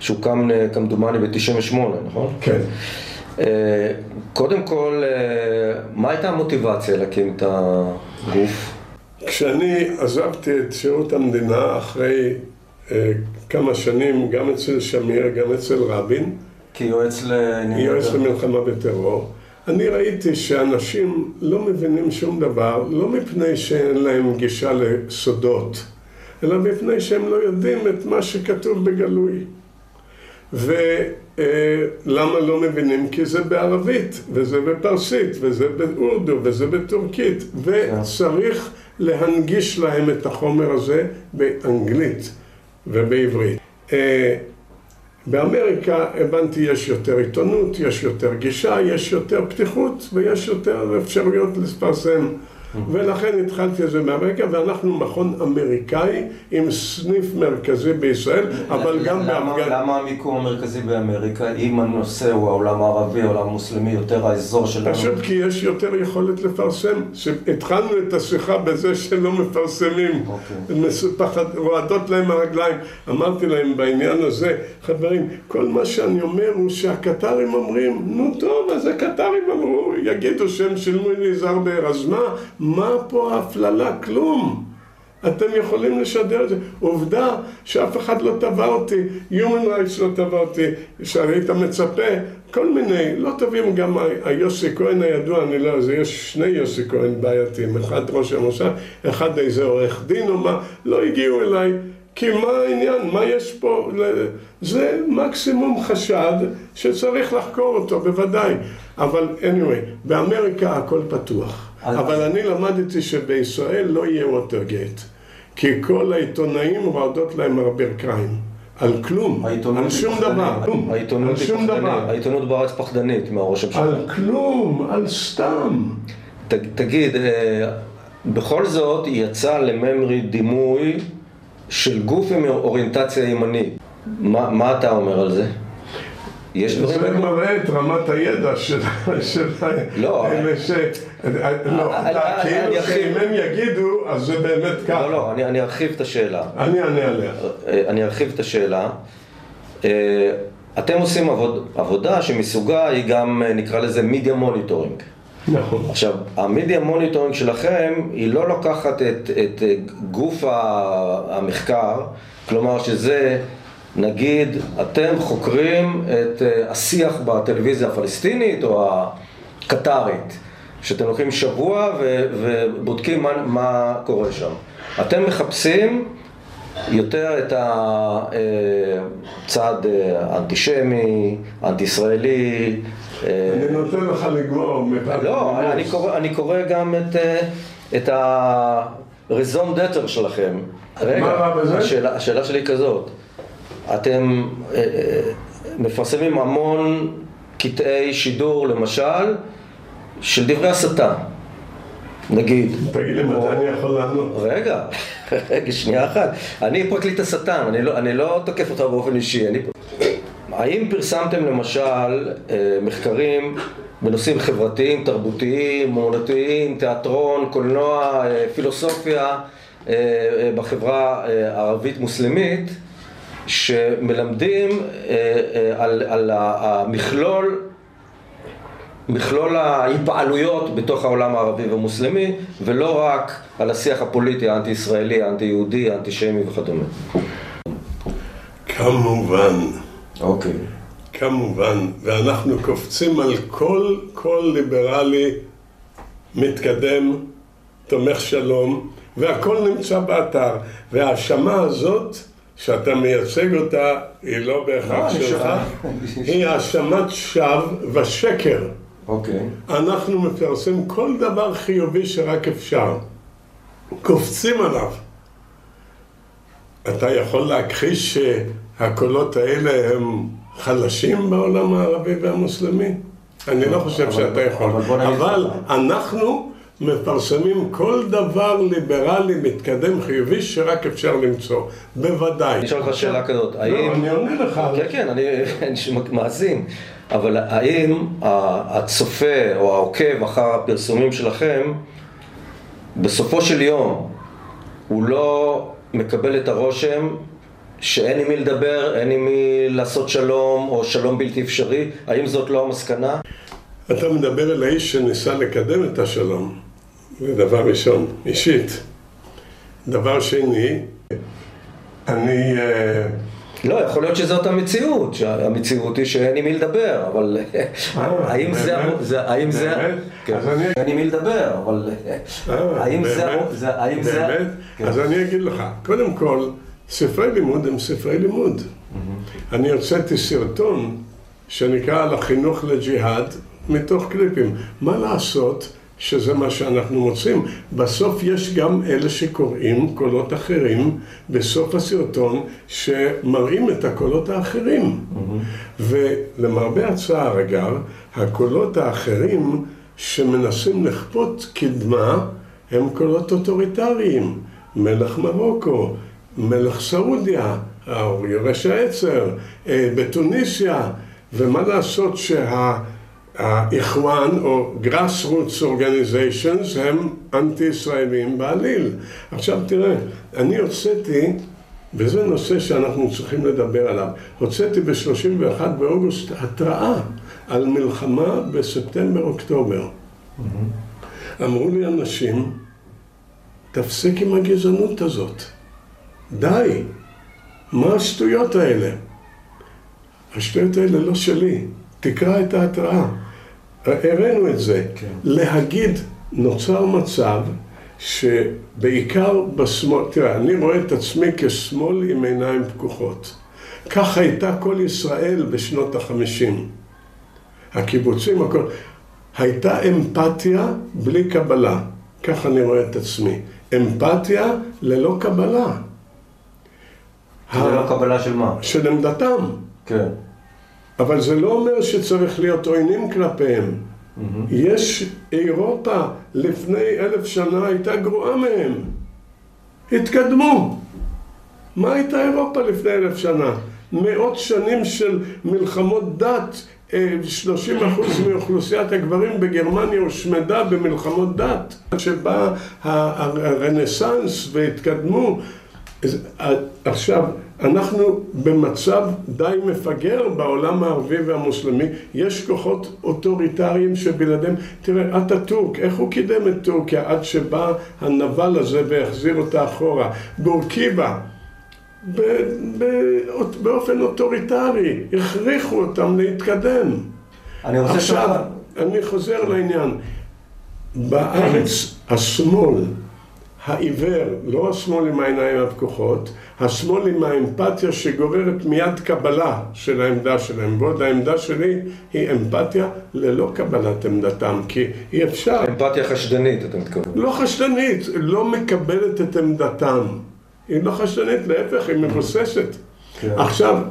שהוקם אה, כמדומני ב-98, נכון? כן. אה, קודם כל, מה הייתה המוטיבציה להקים את הגוף? כשאני עזבתי את שירות המדינה אחרי אה, כמה שנים, גם אצל שמיר, גם אצל רבין, כיועץ לענייני... יועץ למלחמה בטרור, אני ראיתי שאנשים לא מבינים שום דבר, לא מפני שאין להם גישה לסודות, אלא מפני שהם לא יודעים את מה שכתוב בגלוי. ולמה לא מבינים? כי זה בערבית, וזה בפרסית, וזה באורדו, וזה בטורקית, וצריך להנגיש להם את החומר הזה באנגלית ובעברית. באמריקה הבנתי יש יותר עיתונות, יש יותר גישה, יש יותר פתיחות ויש יותר אפשרויות לפרסם ולכן התחלתי את זה מאמריקה, ואנחנו מכון אמריקאי עם סניף מרכזי בישראל, אבל גם באפגן... למה המיקום המרכזי באמריקה, אם הנושא הוא העולם הערבי, העולם המוסלמי, יותר האזור שלנו? פשוט כי יש יותר יכולת לפרסם. התחלנו את השיחה בזה שלא מפרסמים, פחד, רועדות להם הרגליים. אמרתי להם בעניין הזה, חברים, כל מה שאני אומר הוא שהקטרים אומרים, נו טוב, אז הקטרים אמרו, יגידו שהם שילמו לי זר באר, אז מה? מה פה ההפללה? כלום. אתם יכולים לשדר את זה. עובדה שאף אחד לא תבע אותי, Human Rights לא תבע אותי, שהיית מצפה, כל מיני, לא טובים גם היוסי כהן הידוע, אני לא, זה יש שני יוסי כהן בעייתיים, אחד ראש המוסד, אחד איזה עורך דין או מה, לא הגיעו אליי, כי מה העניין, מה יש פה, זה מקסימום חשד שצריך לחקור אותו, בוודאי, אבל anyway, באמריקה הכל פתוח. אבל אני למדתי שבישראל לא יהיה ווטרגייט, כי כל העיתונאים רועדות להם הרבה קריים. על כלום, על שום דבר, על שום דבר. העיתונות בארץ פחדנית מהראש הממשלה. על כלום, על סתם. תגיד, אה, בכל זאת יצא לממרי דימוי של גוף עם אוריינטציה ימנית. מה אתה אומר על זה? יש דברים... זה מראה את רמת הידע של לא. אלה ש... לא, כאילו שאם הם יגידו, אז זה באמת ככה. לא, לא, אני ארחיב את השאלה. אני אענה עליה. אה, אני ארחיב את השאלה. אה, אתם עושים עבודה שמסוגה היא גם, אה, נקרא לזה, media monitoring. נכון. עכשיו, ה media monitoring שלכם היא לא לוקחת את, את גוף המחקר, כלומר שזה נגיד, אתם חוקרים את אה, השיח בטלוויזיה הפלסטינית או הקטרית, שאתם לוקחים שבוע ו- ובודקים מה, מה קורה שם. אתם מחפשים יותר את הצד אה, האנטישמי, האנטי-ישראלי. אה, אני נותן לך לגמור. לא, אני קורא, אני קורא גם את, את הרזון דטר שלכם. בזה? השאלה, השאלה שלי היא כזאת. אתם אה, אה, מפרסמים המון קטעי שידור, למשל, של דברי הסתה. נגיד. תגיד לי מתי אני יכול לענות. רגע, רגע, שנייה אחת. אני פרקליט השטן, אני לא, אני לא תוקף אותך באופן אישי. אני... האם פרסמתם למשל אה, מחקרים בנושאים חברתיים, תרבותיים, אומנותיים, תיאטרון, קולנוע, פילוסופיה בחברה הערבית-מוסלמית? שמלמדים אה, אה, על, על המכלול, מכלול ההתפעלויות בתוך העולם הערבי והמוסלמי, ולא רק על השיח הפוליטי האנטי-ישראלי, האנטי-יהודי, האנטישמי וכדומה. כמובן. אוקיי. כמובן, ואנחנו קופצים על כל, כל ליברלי מתקדם, תומך שלום, והכל נמצא באתר. וההאשמה הזאת שאתה מייצג אותה, היא לא בהכרח לא, שלך, היא האשמת שווא ושקר. אוקיי. אנחנו מפרסם כל דבר חיובי שרק אפשר. קופצים עליו. אתה יכול להכחיש שהקולות האלה הם חלשים בעולם הערבי והמוסלמי? אני לא חושב שאתה יכול. אבל אנחנו מפרסמים כל דבר ליברלי, מתקדם, חיובי, שרק אפשר למצוא. בוודאי. אני אשאל אותך שאלה כזאת, האם... לא, אני עונה לך. כן, כן, אני מאזין. אבל האם הצופה או העוקב אחר הפרסומים שלכם, בסופו של יום, הוא לא מקבל את הרושם שאין עם מי לדבר, אין עם מי לעשות שלום, או שלום בלתי אפשרי? האם זאת לא המסקנה? אתה מדבר אל האיש שניסה לקדם את השלום. זה דבר ראשון, אישית. דבר שני, אני... אה, לא, יכול להיות שזאת המציאות, שהמציאות היא שאין עם מי לדבר, אבל אה, האם זה... האם זה... כן. אין עם מי לדבר, אבל אה, האם זה... האם זה... באמת? כן. אז אני אגיד לך, קודם כל, ספרי לימוד הם ספרי לימוד. אני הוצאתי סרטון שנקרא על החינוך לג'יהאד מתוך קליפים. מה לעשות? שזה מה שאנחנו מוצאים. בסוף יש גם אלה שקוראים קולות אחרים בסוף הסרטון שמראים את הקולות האחרים. Mm-hmm. ולמרבה הצער אגב, הקולות האחרים שמנסים לכפות קדמה הם קולות אוטוריטריים. מלך מרוקו, מלך סעודיה, יורש העצר, אה, בתוניסיה, ומה לעשות שה... האיחואן או grassroots organizations הם אנטי ישראלים בעליל. עכשיו תראה, אני הוצאתי, וזה נושא שאנחנו צריכים לדבר עליו, הוצאתי ב-31 באוגוסט התראה על מלחמה בספטמבר-אוקטובר. אמרו לי אנשים, תפסיק עם הגזענות הזאת. די. מה השטויות האלה? השטויות האלה לא שלי. תקרא את ההתראה. הראינו את זה. כן. להגיד, נוצר מצב שבעיקר בשמאל, תראה, אני רואה את עצמי כשמאל עם עיניים פקוחות. כך הייתה כל ישראל בשנות החמישים. הקיבוצים, הכל. הייתה אמפתיה בלי קבלה. כך אני רואה את עצמי. אמפתיה ללא קבלה. ללא קבלה של מה? של עמדתם. כן. אבל זה לא אומר שצריך להיות עוינים כלפיהם. Mm-hmm. יש אירופה לפני אלף שנה הייתה גרועה מהם. התקדמו. מה הייתה אירופה לפני אלף שנה? מאות שנים של מלחמות דת, 30 אה, אחוז מאוכלוסיית הגברים בגרמניה הושמדה במלחמות דת. שבה הרנסאנס והתקדמו. עכשיו, אנחנו במצב די מפגר בעולם הערבי והמוסלמי, יש כוחות אוטוריטריים שבלעדיהם, תראה, אטאטורק, איך הוא קידם את טורקיה עד שבא הנבל הזה והחזיר אותה אחורה? בורקיבה, באופן אוטוריטרי, הכריחו אותם להתקדם. אני עכשיו, אני חוזר לעניין. בארץ השמאל העיוור, לא השמאל עם העיניים הפקוחות, השמאל עם האמפתיה שגוררת מיד קבלה של העמדה שלהם, ועוד העמדה שלי היא אמפתיה ללא קבלת עמדתם, כי אי אפשר... אמפתיה חשדנית, אתה מתכוון. לא חשדנית, לא מקבלת את עמדתם. היא לא חשדנית, להפך, היא מבוססת. כן. עכשיו,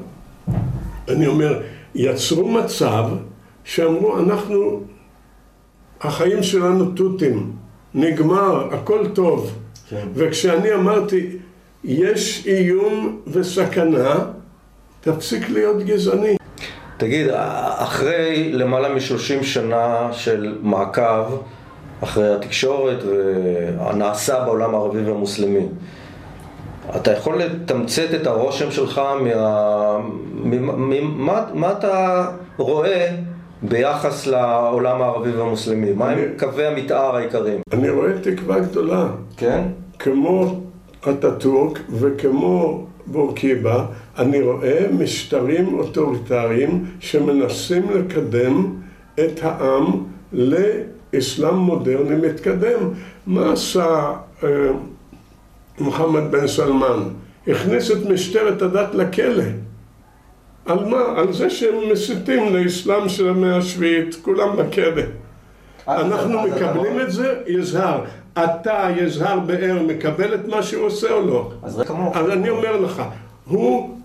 אני אומר, יצרו מצב שאמרו, אנחנו, החיים שלנו תותים, נגמר, הכל טוב. כן. וכשאני אמרתי, יש איום וסכנה, תפסיק להיות גזעני. תגיד, אחרי למעלה משלושים שנה של מעקב אחרי התקשורת והנעשה בעולם הערבי והמוסלמי, אתה יכול לתמצת את הרושם שלך מה... ממה, מה אתה רואה ביחס לעולם הערבי והמוסלמי? מה הם קווי המתאר העיקריים? אני רואה תקווה גדולה. כן? כמו אטאטורק וכמו בורקיבה, אני רואה משטרים אוטוריטריים שמנסים לקדם את העם לאסלאם מודרני מתקדם. מה עשה אה, מוחמד בן סלמן? הכניס את משטרת הדת לכלא. על מה? על זה שהם מסיתים לאסלאם של המאה השביעית, כולם בכלא. אנחנו מקבלים את זה, יזהר. אתה, יזהר באר, מקבל את מה שהוא עושה או לא? אז אני אומר לך, הוא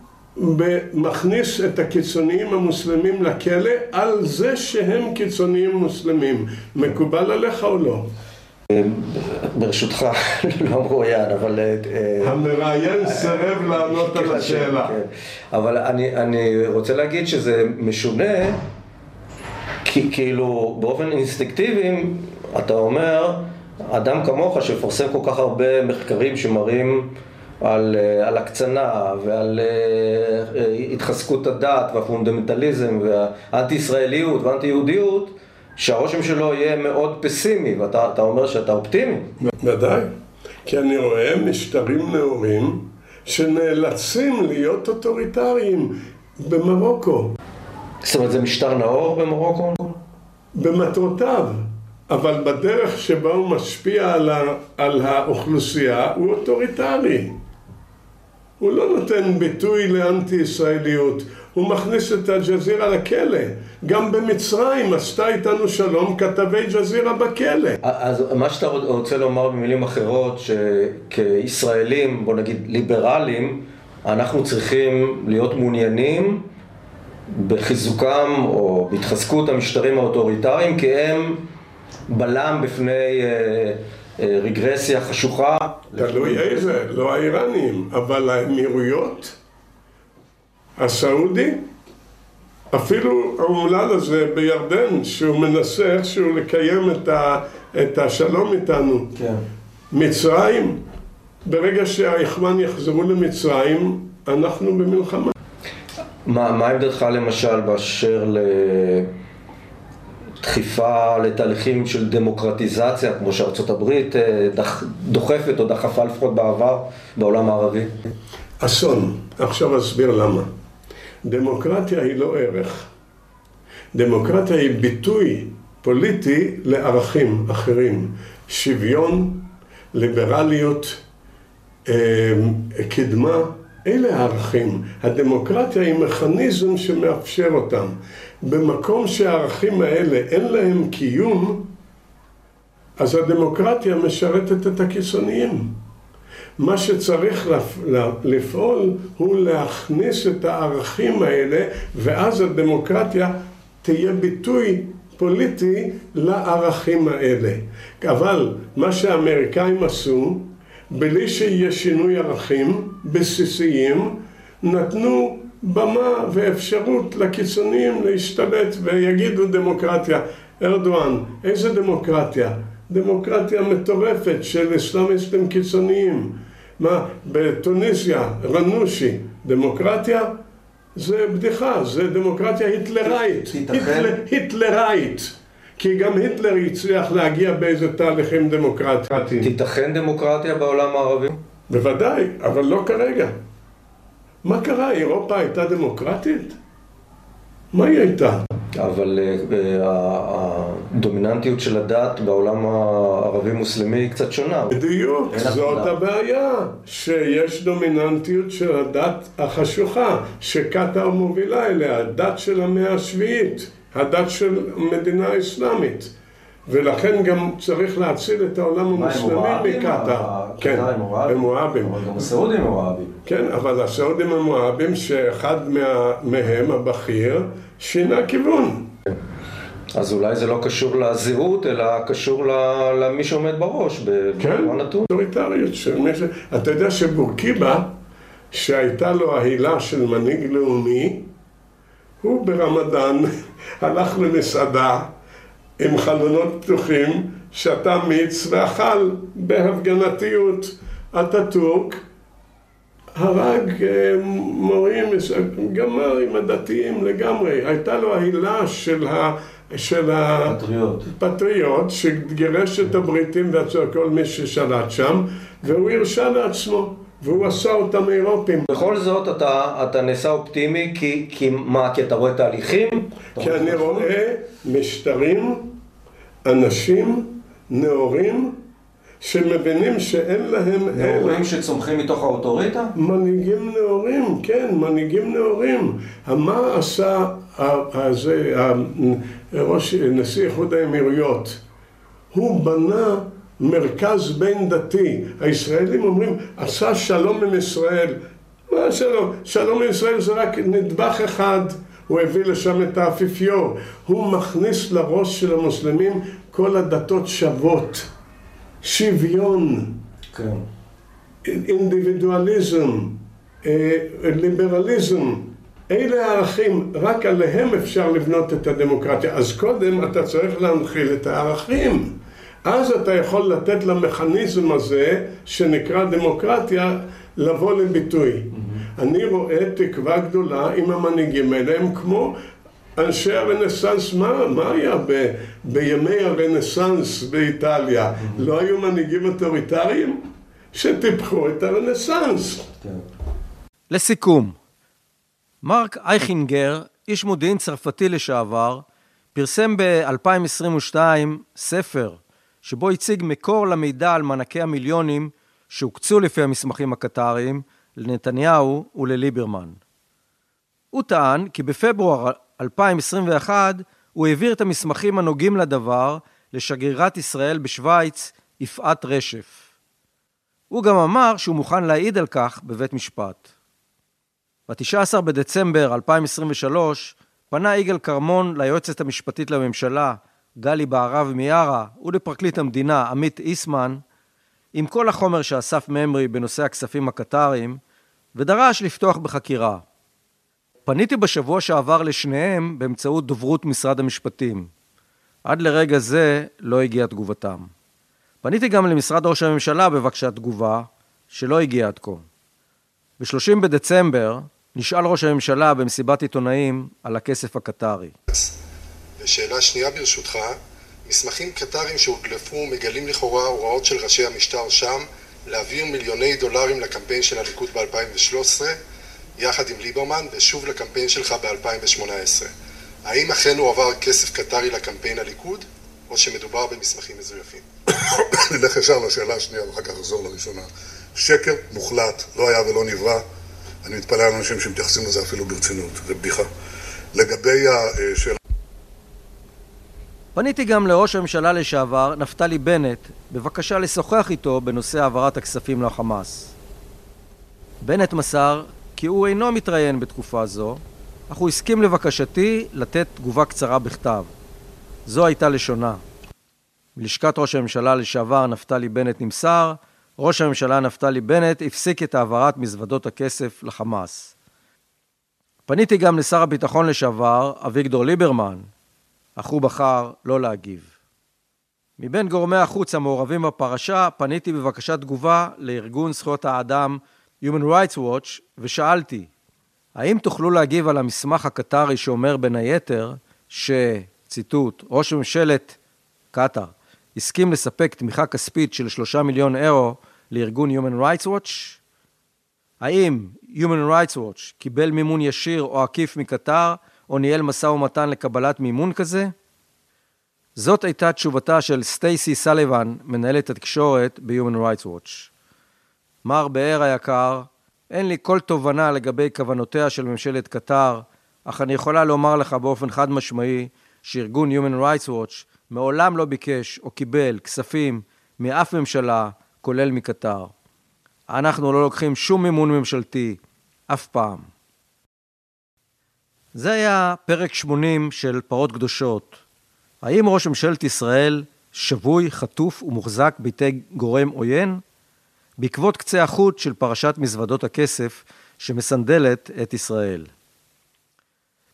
מכניס את הקיצוניים המוסלמים לכלא על זה שהם קיצוניים מוסלמים. מקובל עליך או לא? ברשותך, לא מרואיין, אבל... אה, המראיין סירב לענות על השאלה. כן. אבל אני, רוצה להגיד שזה משונה, כי כאילו באופן אינסטינקטיבי, אתה אומר, אדם כמוך שמפרסם כל כך הרבה מחקרים שמראים על, אה, על הקצנה ועל אה, אה, התחזקות הדת והפונדמנטליזם והאנטי-ישראליות והאנטי-יהודיות, שהרושם שלו יהיה מאוד פסימי, ואתה אתה אומר שאתה אופטימי. ודאי, כי אני רואה משטרים נאורים שנאלצים להיות אוטוריטריים במרוקו, זאת אומרת, זה משטר נאור במרוקו? במטרותיו, אבל בדרך שבה הוא משפיע על, ה, על האוכלוסייה הוא אוטוריטרי. הוא לא נותן ביטוי לאנטי-ישראליות, הוא מכניס את אל-ג'זירה לכלא. גם במצרים עשתה איתנו שלום כתבי ג'זירה בכלא. אז מה שאתה רוצה לומר במילים אחרות, שכישראלים, בוא נגיד ליברלים, אנחנו צריכים להיות מעוניינים בחיזוקם או בהתחזקות המשטרים האוטוריטריים, כי הם בלם בפני אה, אה, רגרסיה חשוכה. תלוי איזה, לא האיראנים, אבל האמירויות, הסעודי, אפילו האומלל הזה בירדן, שהוא מנסה איכשהו לקיים את, ה, את השלום איתנו. כן. מצרים, ברגע שהיחמן יחזרו למצרים, אנחנו במלחמה. מה, מה עמדתך למשל באשר לדחיפה לתהליכים של דמוקרטיזציה, כמו שארצות הברית אה, דח, דוחפת או דחפה לפחות בעבר בעולם הערבי? אסון. עכשיו אסביר למה. דמוקרטיה היא לא ערך. דמוקרטיה היא ביטוי פוליטי לערכים אחרים. שוויון, ליברליות, אה, קדמה, אלה הערכים. הדמוקרטיה היא מכניזם שמאפשר אותם. במקום שהערכים האלה אין להם קיום, אז הדמוקרטיה משרתת את הקיצוניים. מה שצריך לפעול הוא להכניס את הערכים האלה, ואז הדמוקרטיה תהיה ביטוי פוליטי לערכים האלה. אבל מה שהאמריקאים עשו, בלי שיהיה שינוי ערכים בסיסיים, נתנו במה ואפשרות לקיצוניים להשתלט ויגידו דמוקרטיה. ארדואן, איזה דמוקרטיה? דמוקרטיה מטורפת של אסלאמיסטים קיצוניים. מה, בתוניסיה, רנושי, דמוקרטיה? זה בדיחה, זה דמוקרטיה היטלראית. היטל, היטלראית. כי גם היטלר הצליח להגיע באיזה תהליכים דמוקרטיים. תיתכן דמוקרטיה בעולם הערבי? בוודאי, אבל לא כרגע. מה קרה? אירופה הייתה דמוקרטית? מה היא הייתה? אבל הדומיננטיות של הדת בעולם הערבי-מוסלמי היא קצת שונה. בדיוק, זאת הבעיה, שיש דומיננטיות של הדת החשוכה, שקטאר מובילה אליה, הדת של המאה השביעית, הדת של מדינה אסלאמית. ולכן גם צריך להציל את העולם המוסלמי מקטאר. כן, הם מואבים. אבל גם הסעודים הם מואבים. כן, אבל הסעודים הם מואבים שאחד מה, מהם, הבכיר, שינה כיוון. אז אולי זה לא קשור לזהות, אלא קשור למי שעומד בראש, כן, נתון. אוטוריטריות של מי ש... אתה יודע שבורקיבה, שהייתה לו ההילה של מנהיג לאומי, הוא ברמדאן הלך למסעדה עם חלונות פתוחים, שתה מיץ ואכל בהפגנתיות. אטאטורק הרג אה, מורים, גמר עם הדתיים לגמרי. הייתה לו ההילה של ה... של הפטריוט שגירש את הבריטים וכל מי ששלט שם והוא הרשה לעצמו והוא עשה אותם אירופים. בכל זאת אתה, אתה נעשה אופטימי כי, כי מה? כי אתה רואה תהליכים? כי אני רואה משטרים, אנשים, נאורים שמבינים שאין להם... נאורים שצומחים מתוך האוטוריטה? מנהיגים נאורים, כן, מנהיגים נאורים. מה עשה הזה, ראש, נשיא איחוד האמירויות? הוא בנה מרכז בין דתי. הישראלים אומרים, עשה שלום עם ישראל. מה שלום? שלום עם ישראל זה רק נדבך אחד. הוא הביא לשם את האפיפיור. הוא מכניס לראש של המוסלמים כל הדתות שוות. שוויון. כן. אינדיבידואליזם. אה, ליברליזם. אלה הערכים, רק עליהם אפשר לבנות את הדמוקרטיה. אז קודם אתה צריך להנחיל את הערכים. אז אתה יכול לתת למכניזם הזה, שנקרא דמוקרטיה, לבוא לביטוי. אני רואה תקווה גדולה עם המנהיגים האלה, הם כמו אנשי הרנסאנס, מה, מה היה ב, בימי הרנסאנס באיטליה? Mm-hmm. לא היו מנהיגים אוטוריטריים שטיפחו את הרנסאנס. כן. לסיכום, מרק אייכינגר, איש מודיעין צרפתי לשעבר, פרסם ב-2022 ספר שבו הציג מקור למידע על מענקי המיליונים שהוקצו לפי המסמכים הקטריים לנתניהו ולליברמן. הוא טען כי בפברואר 2021 הוא העביר את המסמכים הנוגעים לדבר לשגרירת ישראל בשוויץ, יפעת רשף. הוא גם אמר שהוא מוכן להעיד על כך בבית משפט. ב-19 בדצמבר 2023 פנה יגאל כרמון ליועצת המשפטית לממשלה, גלי בהרב מיארה, ולפרקליט המדינה, עמית איסמן, עם כל החומר שאסף ממרי בנושא הכספים הקטריים, ודרש לפתוח בחקירה. פניתי בשבוע שעבר לשניהם באמצעות דוברות משרד המשפטים. עד לרגע זה לא הגיעה תגובתם. פניתי גם למשרד ראש הממשלה בבקשת תגובה, שלא הגיעה עד כה. ב-30 בדצמבר נשאל ראש הממשלה במסיבת עיתונאים על הכסף הקטרי. ושאלה שנייה ברשותך, מסמכים קטריים שהודלפו מגלים לכאורה הוראות של ראשי המשטר שם להעביר מיליוני דולרים לקמפיין של הליכוד ב-2013 יחד עם ליברמן ושוב לקמפיין שלך ב-2018. האם אכן הועבר כסף קטרי לקמפיין הליכוד או שמדובר במסמכים מזויפים? נלך ישר לשאלה השנייה ואחר כך נחזור לראשונה. שקר מוחלט, לא היה ולא נברא. אני מתפלא על אנשים שמתייחסים לזה אפילו ברצינות, זה בדיחה. לגבי השאלה... פניתי גם לראש הממשלה לשעבר, נפתלי בנט, בבקשה לשוחח איתו בנושא העברת הכספים לחמאס. בנט מסר כי הוא אינו מתראיין בתקופה זו, אך הוא הסכים לבקשתי לתת תגובה קצרה בכתב. זו הייתה לשונה. מלשכת ראש הממשלה לשעבר נפתלי בנט נמסר ראש הממשלה נפתלי בנט הפסיק את העברת מזוודות הכסף לחמאס. פניתי גם לשר הביטחון לשעבר, אביגדור ליברמן, אך הוא בחר לא להגיב. מבין גורמי החוץ המעורבים בפרשה, פניתי בבקשת תגובה לארגון זכויות האדם Human Rights Watch ושאלתי, האם תוכלו להגיב על המסמך הקטרי שאומר בין היתר ש, ציטוט, ראש ממשלת קטאר הסכים לספק תמיכה כספית של שלושה מיליון אירו לארגון Human Rights Watch? האם Human Rights Watch קיבל מימון ישיר או עקיף מקטר, או ניהל משא ומתן לקבלת מימון כזה? זאת הייתה תשובתה של סטייסי סליבן, מנהלת התקשורת ב-Human Rights Watch. מר באר היקר, אין לי כל תובנה לגבי כוונותיה של ממשלת קטר, אך אני יכולה לומר לך באופן חד משמעי שארגון Human Rights Watch מעולם לא ביקש או קיבל כספים מאף ממשלה כולל מקטר. אנחנו לא לוקחים שום מימון ממשלתי, אף פעם. זה היה פרק 80 של פרות קדושות. האם ראש ממשלת ישראל שבוי, חטוף ומוחזק בידי גורם עוין? בעקבות קצה החוט של פרשת מזוודות הכסף שמסנדלת את ישראל.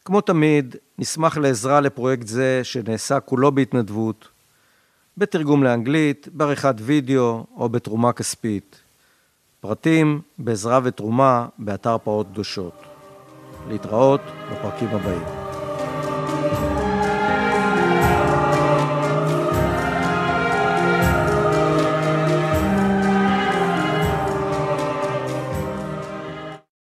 כמו תמיד, נשמח לעזרה לפרויקט זה שנעשה כולו בהתנדבות, בתרגום לאנגלית, בעריכת וידאו או בתרומה כספית. פרטים בעזרה ותרומה באתר פרות קדושות. להתראות בפרקים הבאים.